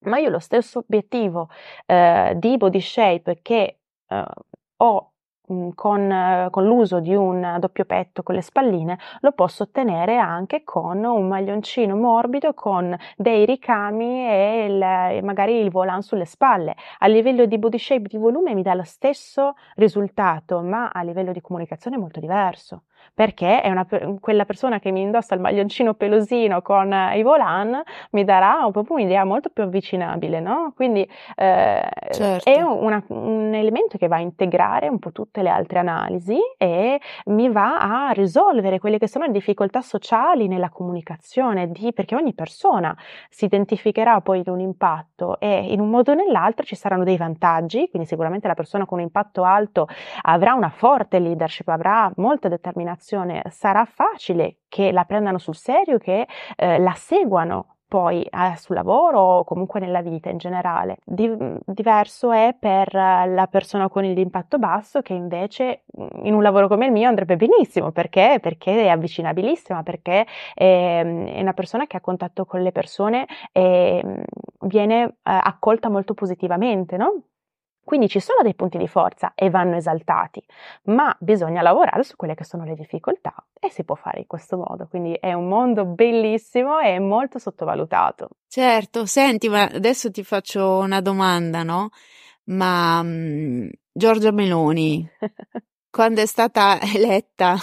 Ma io lo stesso obiettivo eh, di body shape che eh, ho con, con, l'uso di un doppio petto con le spalline lo posso ottenere anche con un maglioncino morbido con dei ricami e, il, e magari il volant sulle spalle. A livello di body shape di volume mi dà lo stesso risultato, ma a livello di comunicazione è molto diverso perché è una, quella persona che mi indossa il maglioncino pelosino con i volan mi darà proprio un'idea molto più avvicinabile, no? Quindi eh, certo. è una, un elemento che va a integrare un po' tutte le altre analisi e mi va a risolvere quelle che sono le difficoltà sociali nella comunicazione, di, perché ogni persona si identificherà poi in un impatto e in un modo o nell'altro ci saranno dei vantaggi, quindi sicuramente la persona con un impatto alto avrà una forte leadership, avrà molta determinazione determinazione sarà facile che la prendano sul serio, che eh, la seguano poi eh, sul lavoro o comunque nella vita in generale. Di- diverso è per la persona con l'impatto basso che invece mm, in un lavoro come il mio andrebbe benissimo perché, perché è avvicinabilissima, perché è, è, una persona che ha contatto con le persone e mm, viene eh, accolta molto positivamente, no? Quindi ci sono dei punti di forza e vanno esaltati, ma bisogna lavorare su quelle che sono le difficoltà e si può fare in questo modo. Quindi è un mondo bellissimo e molto sottovalutato. Certo, senti, ma adesso ti faccio una domanda, no? Ma um, Giorgia Meloni, quando è stata eletta,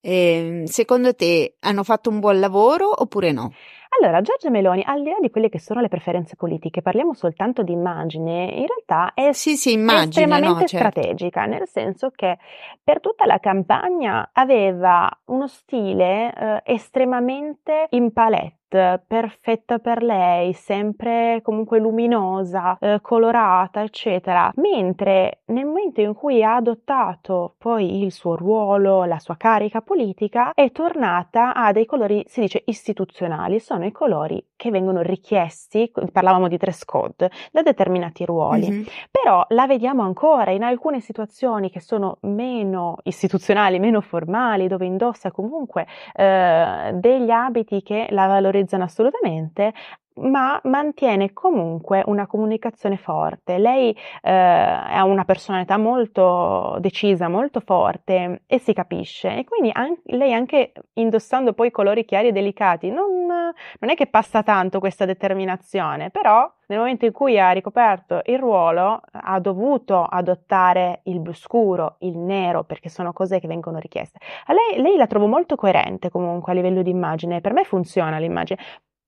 eh, secondo te hanno fatto un buon lavoro oppure no? Allora, Giorgia Meloni, al di là di quelle che sono le preferenze politiche, parliamo soltanto di immagine, in realtà è, sì, sì, immagine, estremamente no, certo. strategica, nel senso che per tutta la campagna aveva uno stile eh, estremamente in palette perfetta per lei, sempre comunque luminosa, eh, colorata, eccetera. Mentre nel momento in cui ha adottato poi il suo ruolo, la sua carica politica, è tornata a dei colori, si dice, istituzionali, sono i colori che vengono richiesti, parlavamo di dress code, da determinati ruoli. Mm-hmm. Però la vediamo ancora in alcune situazioni che sono meno istituzionali, meno formali, dove indossa comunque eh, degli abiti che la valorizzano assolutamente, ma mantiene comunque una comunicazione forte. Lei eh, ha una personalità molto decisa, molto forte e si capisce. E quindi an- lei anche indossando poi colori chiari e delicati non non è che passa tanto questa determinazione, però nel momento in cui ha ricoperto il ruolo ha dovuto adottare il blu scuro, il nero, perché sono cose che vengono richieste. A lei, lei la trovo molto coerente comunque a livello di immagine, per me funziona l'immagine.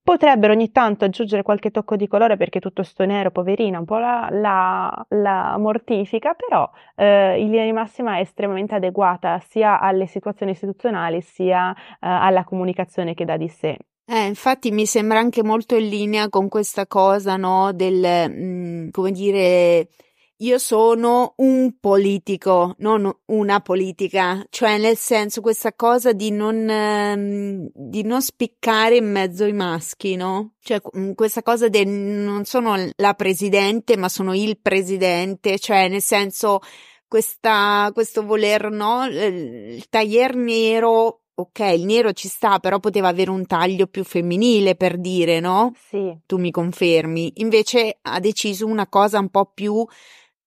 Potrebbero ogni tanto aggiungere qualche tocco di colore perché tutto sto nero, poverina, un po' la, la, la mortifica, però eh, in linea di massima è estremamente adeguata sia alle situazioni istituzionali sia eh, alla comunicazione che dà di sé. Eh, infatti mi sembra anche molto in linea con questa cosa, no, del, mh, mm, come dire, io sono un politico, non una politica, cioè nel senso questa cosa di non, ehm, di non spiccare in mezzo ai maschi, no? Cioè mm, questa cosa del non sono la presidente, ma sono il presidente, cioè nel senso questa, questo voler, no? Il taglier nero ok, il nero ci sta, però poteva avere un taglio più femminile per dire, no? Sì. Tu mi confermi. Invece ha deciso una cosa un po' più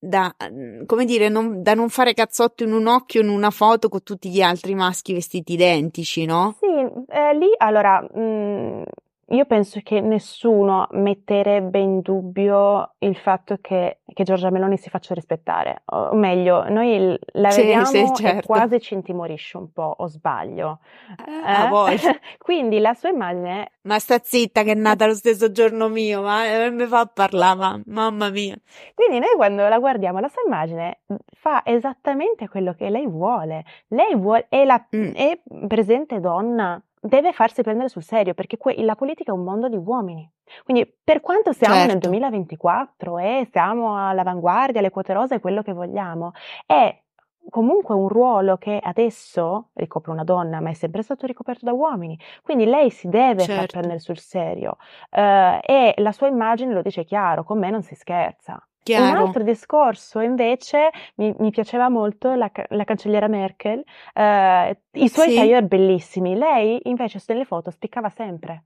da, mhmm, come dire, non, da non fare cazzotto in un occhio in una foto con tutti gli altri maschi vestiti identici, no? Sì, eh, lì allora mh, mhmm, io penso che nessuno metterebbe in dubbio il fatto che, che Giorgia Meloni si faccia rispettare, o meglio, noi la sì, vediamo sì, certo. e quasi ci intimorisce un po', o sbaglio. Eh, eh? Quindi la sua immagine... Ma sta zitta che è nata lo stesso giorno mio, ma eh, mi fa parlare, ma, mamma mia. Quindi noi quando la guardiamo, la sua immagine fa esattamente quello che lei vuole. Lei vuole, è, la, mm. è presente donna deve farsi prendere sul serio perché que- la politica è un mondo di uomini. Quindi per quanto siamo certo. nel 2024 e siamo all'avanguardia, le quote rose, quello che vogliamo, è comunque un ruolo che adesso ricopre una donna, ma è sempre stato ricoperto da uomini. Quindi lei si deve certo. far prendere sul serio uh, e la sua immagine lo dice chiaro, con me non si scherza. Chiaro. Un altro discorso invece mi, mi piaceva molto la, la cancelliera Merkel, eh, i suoi sì. tailleur bellissimi, lei invece nelle foto spiccava sempre.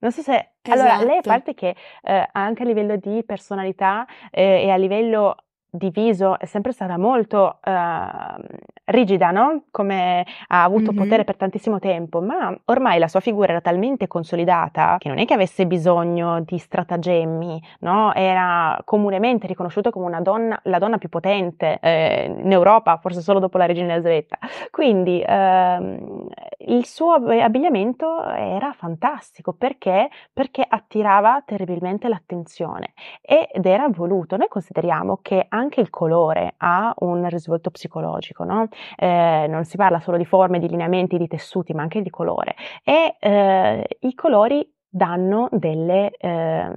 Non so se... Esatto. Allora, lei a esatto. parte che eh, anche a livello di personalità eh, e a livello diviso è sempre stata molto uh, rigida, no? Come ha avuto mm-hmm. potere per tantissimo tempo, ma ormai la sua figura era talmente consolidata che non è che avesse bisogno di stratagemmi, no? Era comunemente riconosciuta come una donna, la donna più potente eh, in Europa, forse solo dopo la regina Elisabetta. Quindi uh, il suo abbigliamento era fantastico perché? Perché attirava terribilmente l'attenzione ed era voluto. Noi consideriamo che anche il colore ha un risvolto psicologico, no? eh, non si parla solo di forme, di lineamenti, di tessuti, ma anche di colore. E eh, i colori danno delle eh,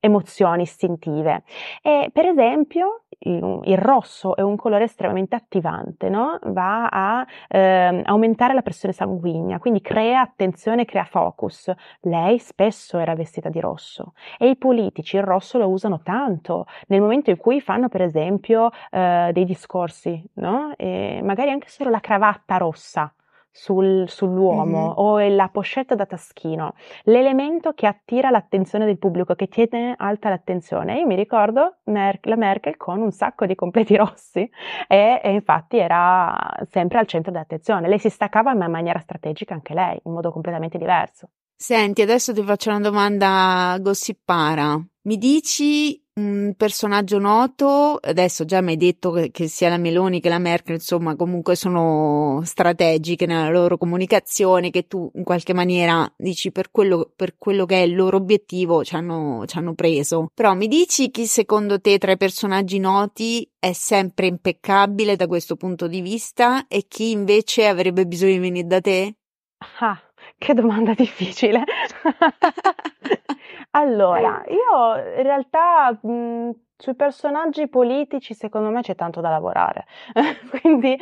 emozioni istintive. E per esempio il, rosso è un colore estremamente attivante, no? va a eh, aumentare la pressione sanguigna, quindi crea attenzione, crea focus. Lei spesso era vestita di rosso e i politici il rosso lo usano tanto nel momento in cui fanno per esempio eh, dei discorsi, no? magari anche solo la cravatta rossa sul, sull'uomo mm-hmm. o la pochette da taschino, l'elemento che attira l'attenzione del pubblico, che tiene alta l'attenzione. Io mi ricordo Mer- la Merkel con un sacco di completi rossi e, e, infatti era sempre al centro dell'attenzione. Lei si staccava ma in maniera strategica anche lei, in modo completamente diverso. Senti, adesso ti faccio una domanda gossipara. Mi dici un personaggio noto, adesso già mi hai detto che, che, sia la Meloni che la Merkel, insomma, comunque sono strategiche nella loro comunicazione, che tu in qualche maniera dici per quello, per quello che è il loro obiettivo ci hanno, ci hanno preso. Però mi dici chi secondo te tra i personaggi noti è sempre impeccabile da questo punto di vista e chi invece avrebbe bisogno di venire da te? Ah, che domanda difficile. Allora, io in realtà mh, sui personaggi politici secondo me c'è tanto da lavorare, quindi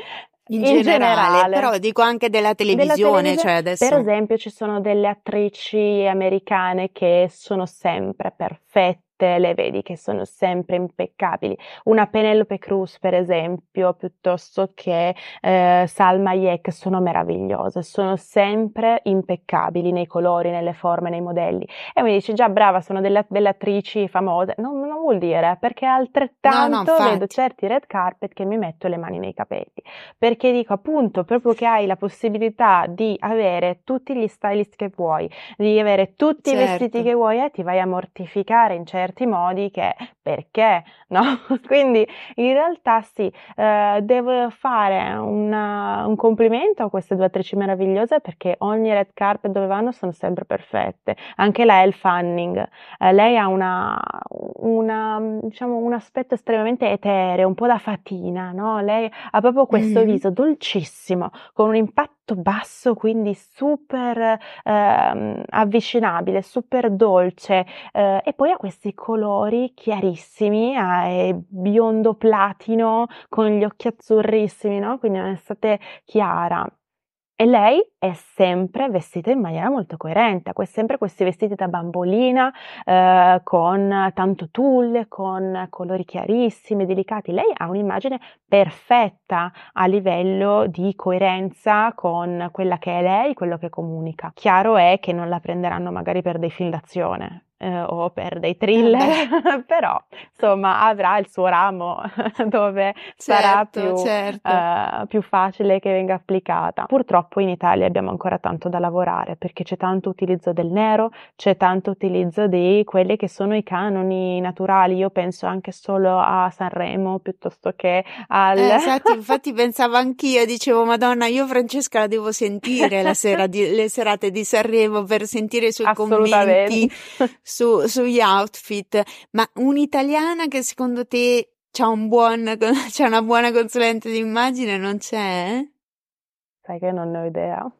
in, in generale, generale, però dico anche della televisione, della televisione cioè adesso... Per esempio ci sono delle attrici americane che sono sempre perfette tutte le vedi che sono sempre impeccabili. Una Penelope Cruz, per esempio, piuttosto che eh, Salma Hayek, sono meravigliose, sono sempre impeccabili nei colori, nelle forme, nei modelli. E mi dici, già brava, sono delle, delle attrici famose. Non, non, vuol dire? Perché altrettanto no, no, vedo certi red carpet che mi metto le mani nei capelli, perché dico appunto proprio che hai la possibilità di avere tutti gli stylist che vuoi, di avere tutti certo. i vestiti certo. che vuoi e ti vai a mortificare in certi modi che perché, no? Quindi in realtà sì, eh, devo fare una, un complimento a queste due attrici meravigliose perché ogni red carpet dove vanno sono sempre perfette. Anche la Elle Fanning, eh, lei ha una, una, diciamo, un aspetto estremamente etereo, un po' da fatina, no? Lei ha proprio questo mm-hmm. viso dolcissimo, con un impatto basso, quindi super eh, avvicinabile, super dolce eh, e poi ha questi colori chiarissimi, eh, biondo platino con gli occhi azzurrissimi, no? Quindi è un'estate chiara. E lei è sempre vestita in maniera molto coerente, ha sempre questi vestiti da bambolina, eh, con tanto tulle, con colori chiarissimi, delicati. Lei ha un'immagine perfetta a livello di coerenza con quella che è lei, quello che comunica. Chiaro è che non la prenderanno magari per dei film d'azione, eh, o per dei thriller, eh però insomma avrà il suo ramo dove certo, sarà più, certo. eh, più, facile che venga applicata. Purtroppo in Italia abbiamo ancora tanto da lavorare perché c'è tanto utilizzo del nero, c'è tanto utilizzo di quelli che sono i canoni naturali. Io penso anche solo a Sanremo piuttosto che al. Eh, esatto, infatti pensavo anch'io, dicevo Madonna, io Francesca la devo sentire la sera di, le serate di Sanremo per sentire i suoi commenti su, sugli outfit, ma un'italiana che secondo te c'ha, un buon, c'ha una buona consulente d'immagine non c'è? Sai che non ne ho idea.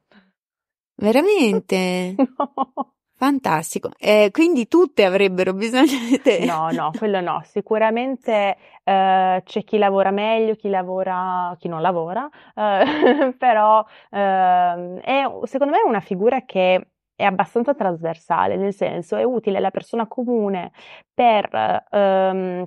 Veramente? no. Fantastico. Eh, quindi tutte avrebbero bisogno di te? No, no, quello no. Sicuramente eh, c'è chi lavora meglio, chi lavora, chi non lavora, eh, però ehm, è secondo me una figura che è abbastanza trasversale, nel senso è utile alla persona comune per ehm,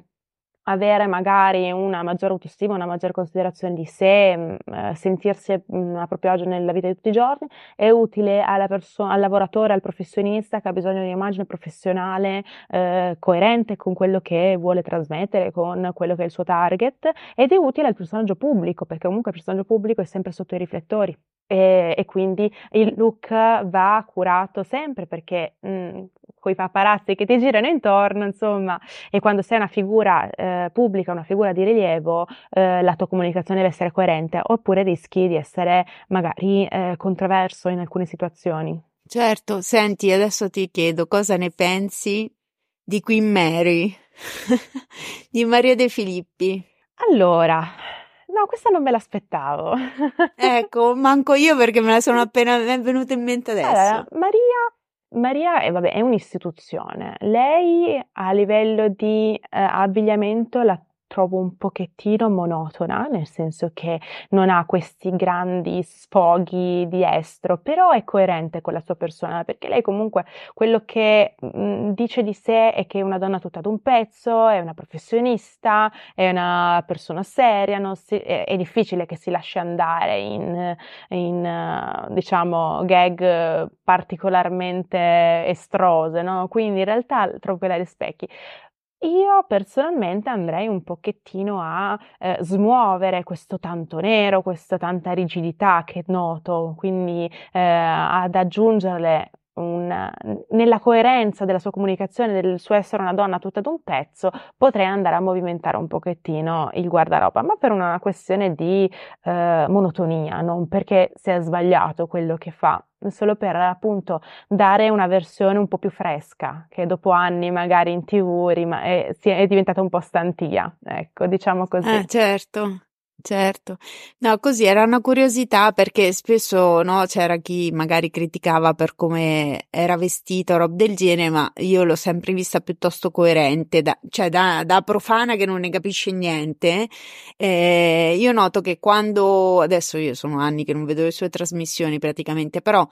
avere magari una maggiore autostima, una maggiore considerazione di sé, mm, eh, sentirsi mm, a proprio agio nella vita di tutti i giorni, è utile perso- al lavoratore, al professionista che ha bisogno di un'immagine professionale eh, coerente con quello che vuole trasmettere, con quello che è il suo target, ed è utile al personaggio pubblico, perché comunque il personaggio pubblico è sempre sotto i riflettori. E, e, quindi il look va curato sempre perché mh, mm, con i paparazzi che ti girano intorno, insomma, e quando sei una figura eh, pubblica, una figura di rilievo, eh, la tua comunicazione deve essere coerente, oppure rischi di essere magari eh, controverso in alcune situazioni. Certo, senti, adesso ti chiedo cosa ne pensi di Queen Mary, di Maria De Filippi. Allora, No, questa non me l'aspettavo. ecco, manco io perché me la sono appena venuta in mente adesso. Allora, Maria, Maria è, vabbè, è un'istituzione. Lei a livello di eh, abbigliamento la trovo un pochettino monotona, nel senso che non ha questi grandi sfoghi di estro, però è coerente con la sua persona, perché lei comunque quello che mh, mm, dice di sé è che è una donna tutta ad un pezzo, è una professionista, è una persona seria, si, è, è, difficile che si lasci andare in, in diciamo, gag particolarmente estrose, no? Quindi in realtà trovo che lei rispecchi. Io personalmente andrei un pochettino a eh, smuovere questo tanto nero, questa tanta rigidità che noto, quindi eh, ad aggiungerle un, nella coerenza della sua comunicazione, del suo essere una donna tutta ad un pezzo, potrei andare a movimentare un pochettino il guardaroba, ma per una questione di eh, monotonia, non perché sia sbagliato quello che fa, solo per appunto dare una versione un po' più fresca, che dopo anni magari in tv rima- è, è diventata un po' stantia, ecco, diciamo così. Eh, certo. Certo, no, così era una curiosità perché spesso no, c'era chi magari criticava per come era vestita o roba del genere, ma io l'ho sempre vista piuttosto coerente, da, cioè da, da, profana che non ne capisce niente. Eh, io noto che quando adesso io sono anni che non vedo le sue trasmissioni praticamente, però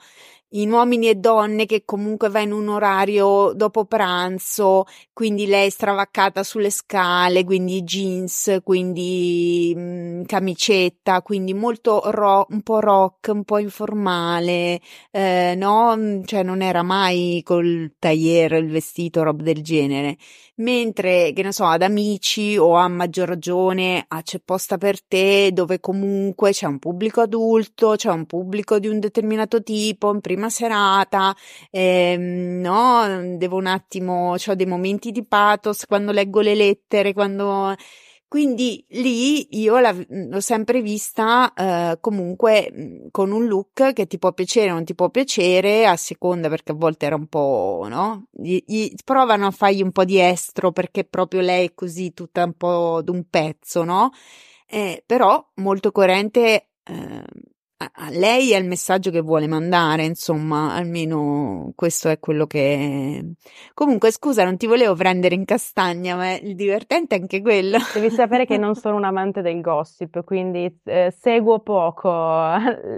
in uomini e donne che comunque va in un orario dopo pranzo, quindi lei stravaccata sulle scale, quindi jeans, quindi mm, camicetta, quindi molto rock, un po' rock, un po' informale, eh, no? Cioè non era mai col tailleur, il vestito, roba del genere. Mentre, che ne so, ad amici o a maggior ragione a C'è posta per te, dove comunque c'è un pubblico adulto, c'è un pubblico di un determinato tipo, in prima serata, ehm, no? Devo un attimo, ho dei momenti di pathos quando leggo le lettere, quando quindi lì io l'ho sempre vista eh, comunque con un look che ti può piacere o non ti può piacere, a seconda perché a volte era un po', no? Gli, gli, provano a fargli un po' di estro perché proprio lei è così tutta un po' d'un pezzo, no? Eh, però molto coerente eh, a lei è il messaggio che vuole mandare, insomma, almeno questo è quello che. Comunque, scusa, non ti volevo prendere in castagna, ma il divertente è anche quello. Devi sapere che non sono un amante del gossip, quindi eh, seguo poco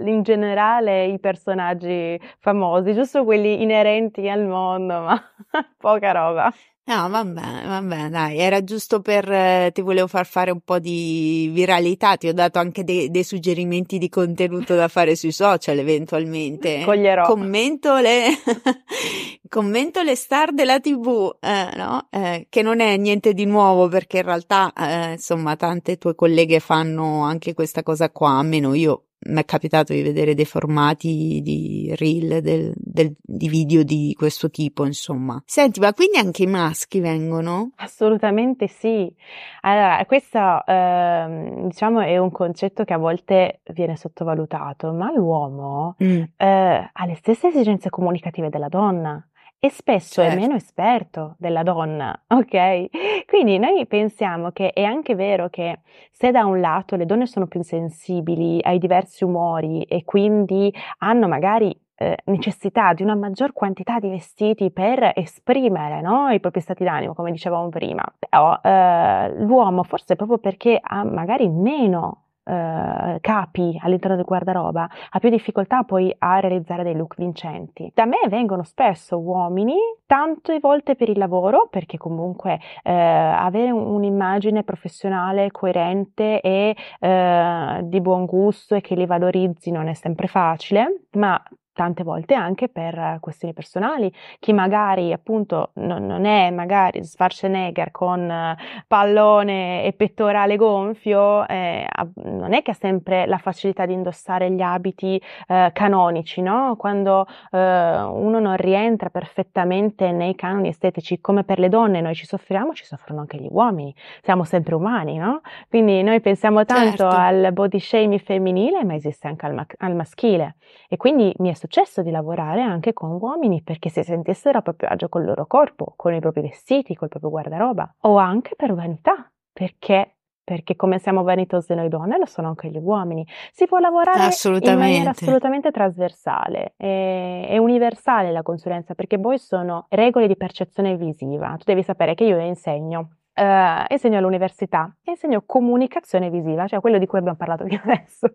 in generale i personaggi famosi, giusto quelli inerenti al mondo, ma poca roba. No, vabbè, vabbè, dai, era giusto per, eh, ti volevo far fare un po' di viralità, ti ho dato anche de- dei suggerimenti di contenuto da fare sui social eventualmente. Coglierò. Commento le, commento le star della tv, eh, no? Eh, che non è niente di nuovo perché in realtà, eh, insomma, tante tue colleghe fanno anche questa cosa qua, almeno io mi è capitato di vedere dei formati di reel del, del, di video di questo tipo, insomma. Senti, ma quindi anche i maschi vengono? Assolutamente sì. Allora, questo eh, diciamo è un concetto che a volte viene sottovalutato, ma l'uomo mm. eh, ha le stesse esigenze comunicative della donna e spesso certo. è meno esperto della donna, ok? Quindi noi pensiamo che è anche vero che se da un lato le donne sono più sensibili ai diversi umori e quindi hanno magari eh, necessità di una maggior quantità di vestiti per esprimere no, i propri stati d'animo, come dicevamo prima, però eh, l'uomo forse proprio perché ha magari meno Uh, capi all'interno del guardaroba ha più difficoltà poi a realizzare dei look vincenti. Da me vengono spesso uomini, tante volte per il lavoro, perché comunque uh, avere un'immagine professionale coerente e uh, di buon gusto e che li valorizzi non è sempre facile, ma tante volte anche per questioni personali, chi magari appunto non, non è magari Schwarzenegger con pallone e pettorale gonfio, eh, non è che ha sempre la facilità di indossare gli abiti eh, canonici, no? Quando eh, uno non rientra perfettamente nei canoni estetici, come per le donne noi ci soffriamo, ci soffrono anche gli uomini, siamo sempre umani, no? Quindi noi pensiamo tanto certo. al body shaming femminile, ma esiste anche al, ma- al maschile e quindi mi è successo di lavorare anche con uomini perché si sentissero a proprio agio col loro corpo, con i propri vestiti, col proprio guardaroba, o anche per vanità, perché perché come siamo vanitose noi donne, lo sono anche gli uomini. Si può lavorare in maniera assolutamente trasversale, è, è, universale la consulenza, perché poi sono regole di percezione visiva. Tu devi sapere che io insegno. Uh, insegno all'università, insegno comunicazione visiva, cioè quello di cui abbiamo parlato fino adesso,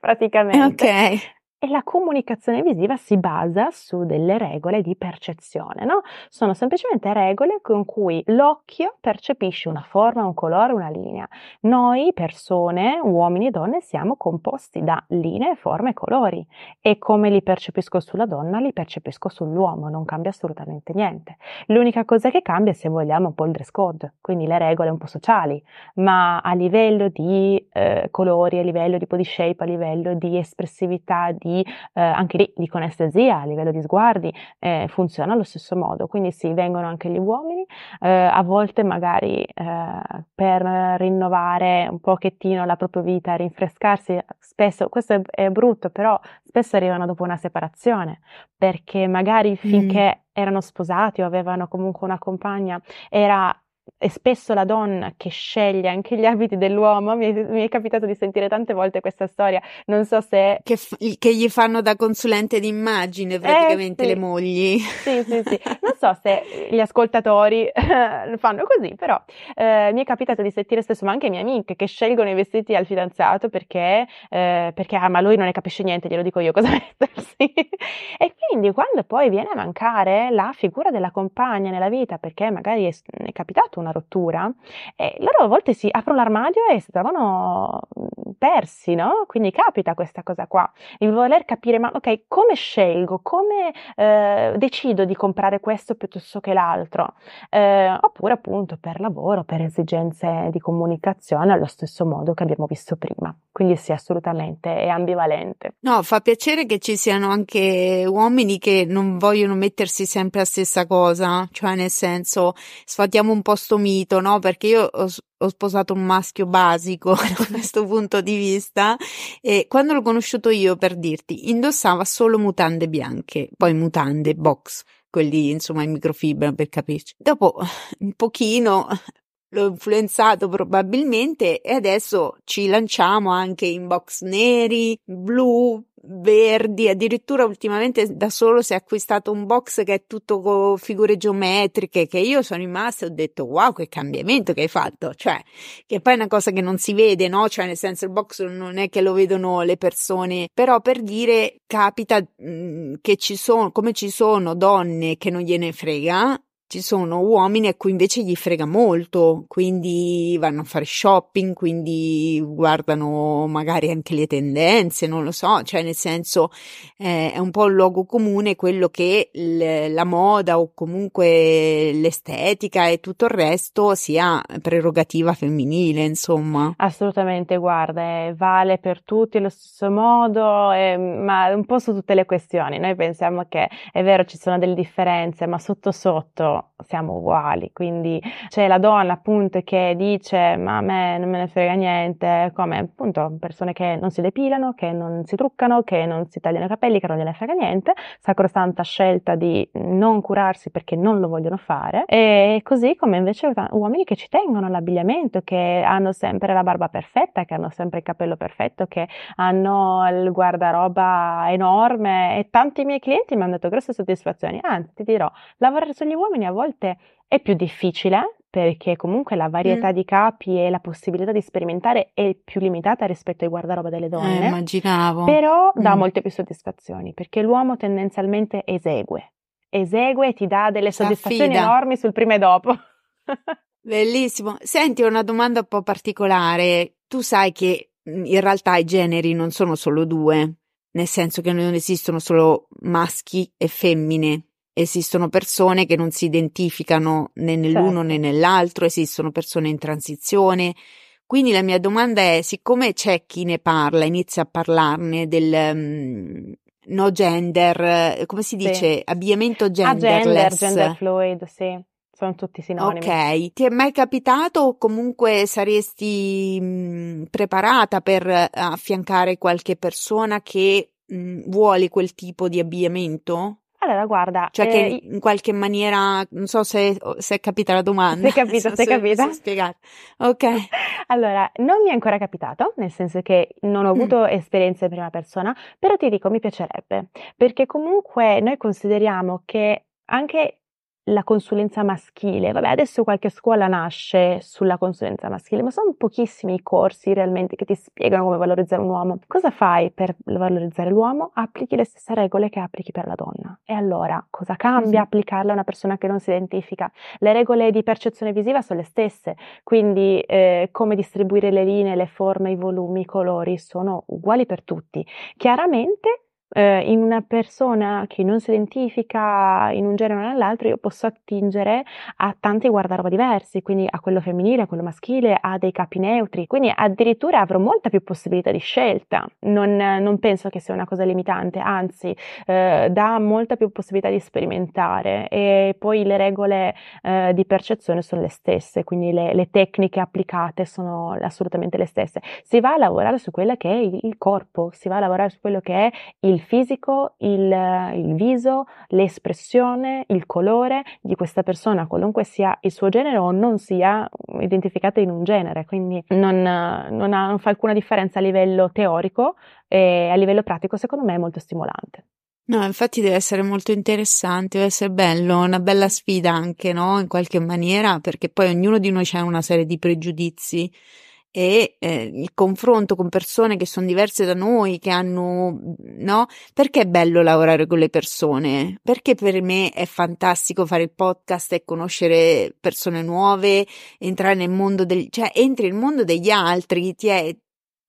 praticamente. Ok. E la comunicazione visiva si basa su delle regole di percezione, no? Sono semplicemente regole con cui l'occhio percepisce una forma, un colore, una linea. Noi persone, uomini e donne, siamo composti da linee, forme e colori e come li percepisco sulla donna, li percepisco sull'uomo, non cambia assolutamente niente. L'unica cosa che cambia se vogliamo un po' il dress code, quindi le regole un po' sociali, ma a livello di eh, colori, a livello di body shape, a livello di espressività, di di, eh, anche lì di conestesia a livello di sguardi eh, funziona allo stesso modo, quindi sì, vengono anche gli uomini, eh, a volte magari eh, per rinnovare un pochettino la propria vita, rinfrescarsi, spesso, questo è, è brutto, però spesso arrivano dopo una separazione, perché magari finché mm. erano sposati o avevano comunque una compagna, era è spesso la donna che sceglie anche gli abiti dell'uomo. Mi è, mi è, capitato di sentire tante volte questa storia. Non so se. Che, f- che gli fanno da consulente d'immagine praticamente eh, sì. le mogli. Sì, sì, sì. Non so se gli ascoltatori fanno così, però eh, mi è capitato di sentire spesso, ma anche mie amiche, che scelgono i vestiti al fidanzato perché, eh, perché ah, ma lui non ne capisce niente, glielo dico io cosa mettersi. e quindi quando poi viene a mancare la figura della compagna nella vita, perché magari è, è capitato avuto una rottura, e loro a volte si aprono l'armadio e si trovano mm, persi, no? Quindi capita questa cosa qua, il voler capire, ma ok, come scelgo, come eh, decido di comprare questo piuttosto che l'altro, eh, oppure appunto per lavoro, per esigenze di comunicazione, allo stesso modo che abbiamo visto prima. Quindi sì, assolutamente, è ambivalente. No, fa piacere che ci siano anche uomini che non vogliono mettersi sempre la stessa cosa, cioè nel senso sfatiamo un po' sto mito, no? Perché io ho, ho sposato un maschio basico da questo punto di vista e quando l'ho conosciuto io per dirti indossava solo mutande bianche, poi mutande box quelli insomma in microfibra per capirci. Dopo un pochino l'ho influenzato probabilmente e adesso ci lanciamo anche in box neri, blu, verdi, addirittura ultimamente da solo si è acquistato un box che è tutto con figure geometriche che io sono rimasta e ho detto wow che cambiamento che hai fatto, cioè che poi è una cosa che non si vede, no? Cioè nel senso il box non è che lo vedono le persone, però per dire capita mh, mm, che ci sono, come ci sono donne che non gliene frega, ci sono uomini a cui invece gli frega molto, quindi vanno a fare shopping, quindi guardano magari anche le tendenze, non lo so, cioè nel senso eh, è un po' un luogo comune quello che l- la moda o comunque l'estetica e tutto il resto sia prerogativa femminile, insomma. Assolutamente, guarda, eh, vale per tutti allo stesso modo, eh, ma un po' su tutte le questioni. Noi pensiamo che è vero, ci sono delle differenze, ma sotto sotto siamo uguali, quindi c'è la donna appunto che dice ma a me non me ne frega niente, come appunto persone che non si depilano, che non si truccano, che non si tagliano i capelli, che non gliene frega niente, sacrosanta scelta di non curarsi perché non lo vogliono fare. E così come invece uomini che ci tengono all'abbigliamento, che hanno sempre la barba perfetta, che hanno sempre il capello perfetto, che hanno il guardaroba enorme. E tanti miei clienti mi hanno dato grosse soddisfazioni, anzi ti dirò, lavorare sugli uomini a volte è più difficile perché comunque la varietà mm. di capi e la possibilità di sperimentare è più limitata rispetto ai guardaroba delle eh, donne. Eh, immaginavo. Però dà mm. molte più soddisfazioni perché l'uomo tendenzialmente esegue. Esegue e ti dà delle soddisfazioni S'affida. enormi sul prima e dopo. Bellissimo. Senti, una domanda un po' particolare. Tu sai che mm, in realtà i generi non sono solo due, nel senso che non esistono solo maschi e femmine esistono persone che non si identificano né nell'uno certo. né nell'altro, esistono persone in transizione. Quindi la mia domanda è, siccome c'è chi ne parla, inizia a parlarne del um, no gender, come si dice? Sì. Abbigliamento genderless. Ah, gender, gender fluid, sì. Sono tutti sinonimi. Ok, ti è mai capitato o comunque saresti mh, preparata per affiancare qualche persona che mh, vuole quel tipo di abbigliamento? Allora, guarda, cioè eh, che in qualche maniera, non so se, se è capita la domanda. Se è capita, se è capita. Spiegare. Ok. allora, non mi è ancora capitato, nel senso che non ho avuto mm. esperienze in prima persona, però ti dico, mi piacerebbe, perché comunque noi consideriamo che anche la consulenza maschile. Vabbè, adesso qualche scuola nasce sulla consulenza maschile, ma sono pochissimi i corsi realmente che ti spiegano come valorizzare un uomo. Cosa fai per valorizzare l'uomo? Applichi le stesse regole che applichi per la donna. E allora, cosa cambia applicarle a una persona che non si identifica? Le regole di percezione visiva sono le stesse, quindi eh, come distribuire le linee, le forme, i volumi, i colori sono uguali per tutti. Chiaramente eh, in una persona che non si identifica in un genere o nell'altro, io posso attingere a tanti guardaroba diversi, quindi a quello femminile, a quello maschile, a dei capi neutri, quindi addirittura avrò molta più possibilità di scelta. Non, non penso che sia una cosa limitante, anzi, eh, dà molta più possibilità di sperimentare e poi le regole eh, di percezione sono le stesse, quindi le, le, tecniche applicate sono assolutamente le stesse. Si va a lavorare su quello che è il corpo, si va a lavorare su quello che è il il fisico, il, il viso, l'espressione, il colore di questa persona, qualunque sia il suo genere o non sia identificata in un genere, quindi non, non, ha, non fa alcuna differenza a livello teorico e a livello pratico secondo me è molto stimolante. No, infatti deve essere molto interessante, deve essere bello, una bella sfida anche, no? In qualche maniera, perché poi ognuno di noi ha una serie di pregiudizi e eh, il confronto con persone che sono diverse da noi, che hanno, no? Perché è bello lavorare con le persone? Perché per me è fantastico fare il podcast e conoscere persone nuove, entrare nel mondo del, cioè entri nel mondo degli altri, ti è,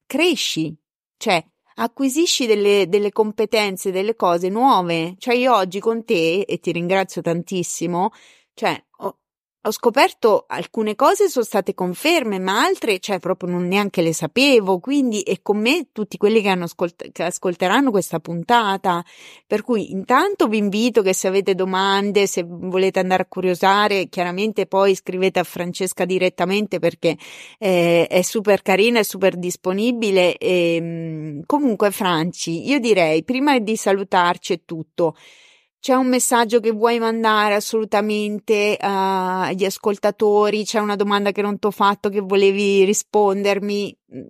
cresci, cioè acquisisci delle, delle competenze, delle cose nuove. Cioè io oggi con te, e ti ringrazio tantissimo, cioè ho, scoperto alcune cose sono state conferme, ma altre, cioè, proprio non neanche le sapevo. Quindi, e con me tutti quelli che, hanno ascolt- che ascolteranno questa puntata. Per cui, intanto vi invito che se avete domande, se volete andare a curiosare, chiaramente poi scrivete a Francesca direttamente perché eh, è super carina, è super disponibile. E, ehm, comunque, Franci, io direi, prima di salutarci è tutto. C'è un messaggio che vuoi mandare assolutamente uh, agli ascoltatori? C'è una domanda che non ti ho fatto che volevi rispondermi? Mm,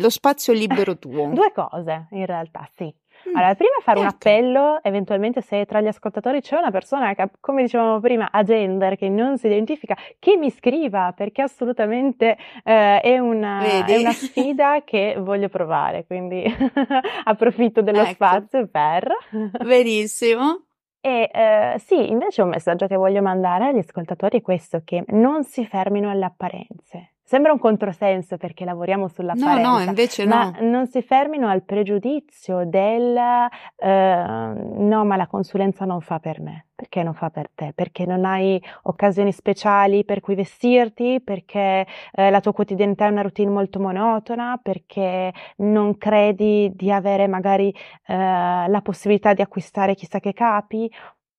lo spazio è libero tuo. Due cose, in realtà, sì. Mm, allora, prima fare certo. un appello, eventualmente se tra gli ascoltatori c'è una persona che, come dicevamo prima, a gender, che non si identifica, che mi scriva, perché assolutamente eh, è, una, è, una, sfida che voglio provare, quindi approfitto dello ecco. spazio per... Benissimo. E eh, sì, invece un messaggio che voglio mandare agli ascoltatori è questo, che non si fermino alle apparenze. Sembra un controsenso perché lavoriamo sull'apparenza. No, no, invece no. Ma non si fermino al pregiudizio del eh, no, ma la consulenza non fa per me. Perché non fa per te? Perché non hai occasioni speciali per cui vestirti? Perché eh, la tua quotidianità è una routine molto monotona? Perché non credi di avere magari eh, la possibilità di acquistare chissà che capi?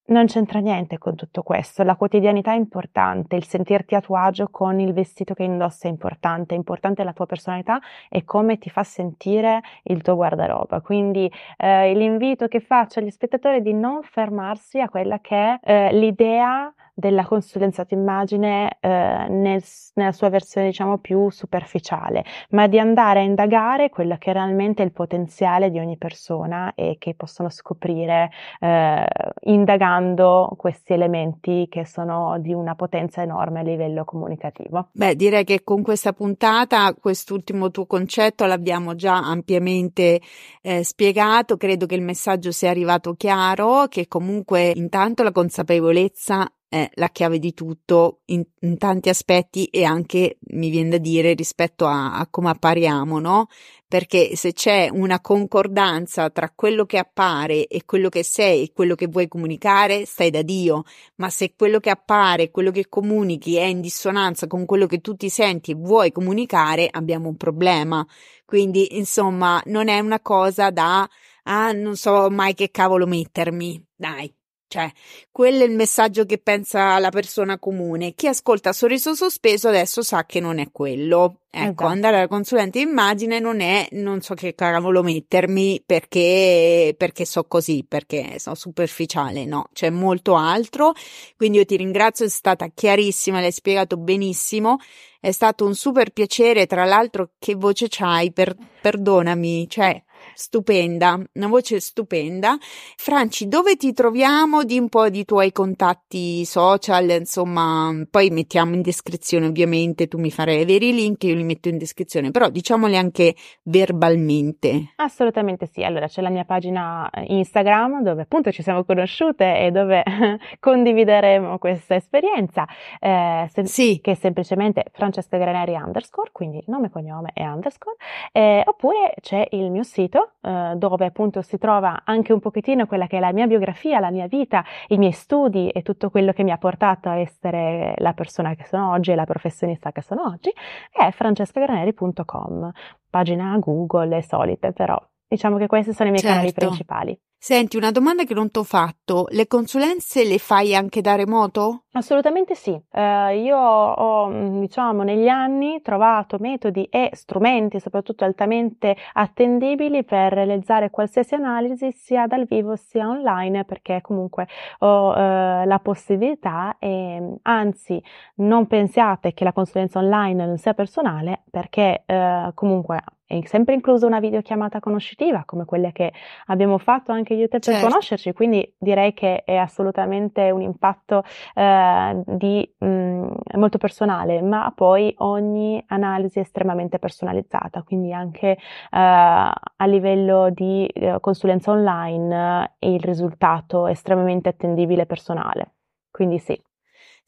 Non c'entra niente con tutto questo, la quotidianità è importante, il sentirti a tuo agio con il vestito che indossi è importante, è importante la tua personalità e come ti fa sentire il tuo guardaroba. Quindi eh, l'invito che faccio agli spettatori è di non fermarsi a quella che è eh, l'idea della consulenza d'immagine eh, nel, nella sua versione diciamo più superficiale, ma di andare a indagare quello che è realmente il potenziale di ogni persona e che possono scoprire eh, indagando questi elementi che sono di una potenza enorme a livello comunicativo. Beh, direi che con questa puntata quest'ultimo tuo concetto l'abbiamo già ampiamente eh, spiegato, credo che il messaggio sia arrivato chiaro, che comunque intanto la consapevolezza è la chiave di tutto in, in, tanti aspetti e anche mi viene da dire rispetto a, a come appariamo, no? Perché se c'è una concordanza tra quello che appare e quello che sei e quello che vuoi comunicare, stai da Dio, ma se quello che appare, quello che comunichi è in dissonanza con quello che tu ti senti e vuoi comunicare, abbiamo un problema. Quindi, insomma, non è una cosa da ah, non so mai che cavolo mettermi. Dai, cioè, quello è il messaggio che pensa la persona comune. Chi ascolta sorriso sospeso adesso sa che non è quello. Ecco, esatto. andare alla consulente immagine non è non so che cavolo mettermi perché, perché so così, perché sono superficiale, no, c'è molto altro. Quindi io ti ringrazio, è stata chiarissima, l'hai spiegato benissimo. È stato un super piacere, tra l'altro, che voce c'hai, per, perdonami, cioè stupenda, una voce stupenda. Franci, dove ti troviamo? Di un po' di tuoi contatti social, insomma, poi mettiamo in descrizione ovviamente, tu mi farai avere i link, io li metto in descrizione, però diciamoli anche verbalmente. Assolutamente sì, allora c'è la mia pagina Instagram dove appunto ci siamo conosciute e dove condivideremo questa esperienza, eh, sem- sì. che è semplicemente Francesca Graneri underscore, quindi nome, cognome e underscore, eh, oppure c'è il mio sito eh, dove appunto si trova anche un pochettino quella che è la mia biografia, la mia vita, i miei studi e tutto quello che mi ha portato a essere la persona che sono oggi e la professionista che sono oggi, è francescagraneri.com, pagina Google, le solite però. Diciamo che questi sono i miei certo. canali principali. Senti, una domanda che non ti ho fatto, le consulenze le fai anche da remoto? Assolutamente sì, eh, io ho diciamo negli anni trovato metodi e strumenti soprattutto altamente attendibili per realizzare qualsiasi analisi sia dal vivo sia online perché comunque ho eh, la possibilità e anzi non pensiate che la consulenza online non sia personale perché eh, comunque è sempre inclusa una videochiamata conoscitiva come quelle che abbiamo fatto anche io e te per certo. conoscerci, quindi direi che è assolutamente un impatto eh, di mh, mm, molto personale, ma poi ogni analisi è estremamente personalizzata, quindi anche eh, a livello di eh, consulenza online eh, il risultato è estremamente attendibile e personale. Quindi sì.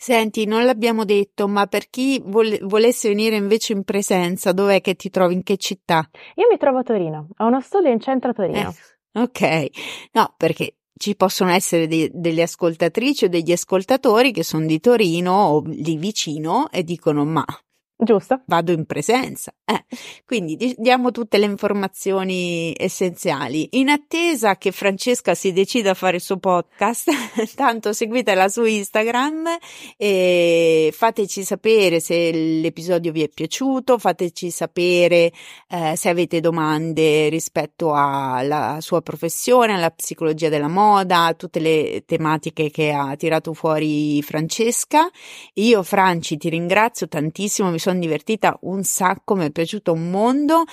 Senti, non l'abbiamo detto, ma per chi vol- volesse venire invece in presenza, dov'è che ti trovi? In che città? Io mi trovo a Torino, ho uno studio in centro a Torino. Eh, ok, no, perché ci possono essere de- delle ascoltatrici o degli ascoltatori che sono di Torino o lì vicino e dicono ma Giusto. Vado in presenza. Eh. Quindi diamo tutte le informazioni essenziali. In attesa che Francesca si decida a fare il suo podcast, tanto seguitela su Instagram e fateci sapere se l'episodio vi è piaciuto, fateci sapere eh, se avete domande rispetto alla sua professione, alla psicologia della moda, a tutte le tematiche che ha tirato fuori Francesca. Io, Franci, ti ringrazio tantissimo, mi sono sono divertita un sacco, mi è piaciuto un mondo.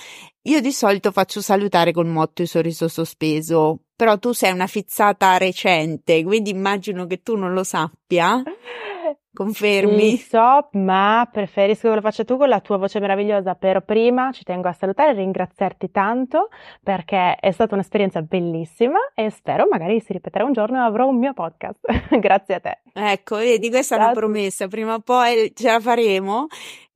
Io di solito faccio salutare col motto il sorriso sospeso, però tu sei una fizzata recente, quindi immagino che tu non lo sappia. Confermi? Sì, so, ma preferisco che lo faccia tu con la tua voce meravigliosa. Però prima ci tengo a salutare e ringraziarti tanto perché è stata un'esperienza bellissima e spero magari si ripeterà un giorno e avrò un mio podcast. Grazie a te. Ecco, vedi, questa Ciao. è una promessa. Prima o poi ce la faremo.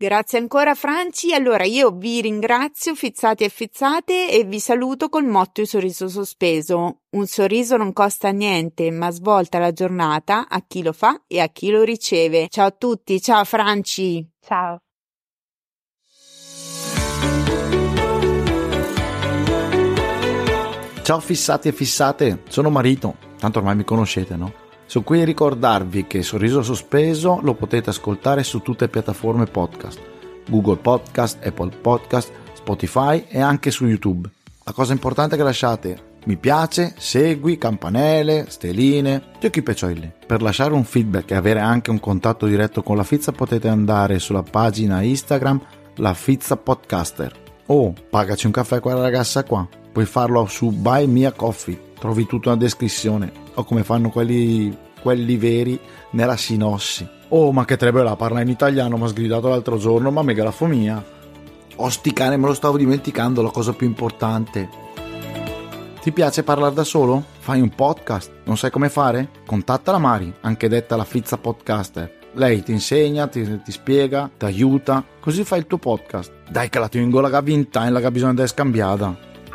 Grazie ancora Franci. Allora io vi ringrazio fizzati e fizzate e vi saluto col motto il sorriso sospeso. Un sorriso non costa niente, ma svolta la giornata a chi lo fa e a chi lo riceve. Ciao a tutti, ciao Franci. Ciao. Ciao fissati e fissate, sono Marito, tanto ormai mi conoscete, no? Qui a ricordarvi che Sorriso Sospeso lo potete ascoltare su tutte le piattaforme podcast, Google Podcast, Apple Podcast, Spotify e anche su YouTube. La cosa importante è che lasciate mi piace, segui, campanelle, steline, giochi peccioli. Per lasciare un feedback e avere anche un contatto diretto con la Fizza potete andare sulla pagina Instagram La Fizza Podcaster o pagaci un caffè a quella ragazza qua. Puoi farlo su Buy Me a Coffee, trovi tutto nella descrizione o come fanno quelli, quelli veri nella sinossi. Oh, ma che trebella, parla in italiano, mi ha sgridato l'altro giorno, ma megalafomia. Oh, sti cane, me lo stavo dimenticando, la cosa più importante. Ti piace parlare da solo? Fai un podcast? Non sai come fare? Contatta la Mari, anche detta la Fizza Podcaster. Lei ti insegna, ti, ti spiega, ti aiuta, così fai il tuo podcast. Dai che la tengo la vinta e la che bisogna di scambiata.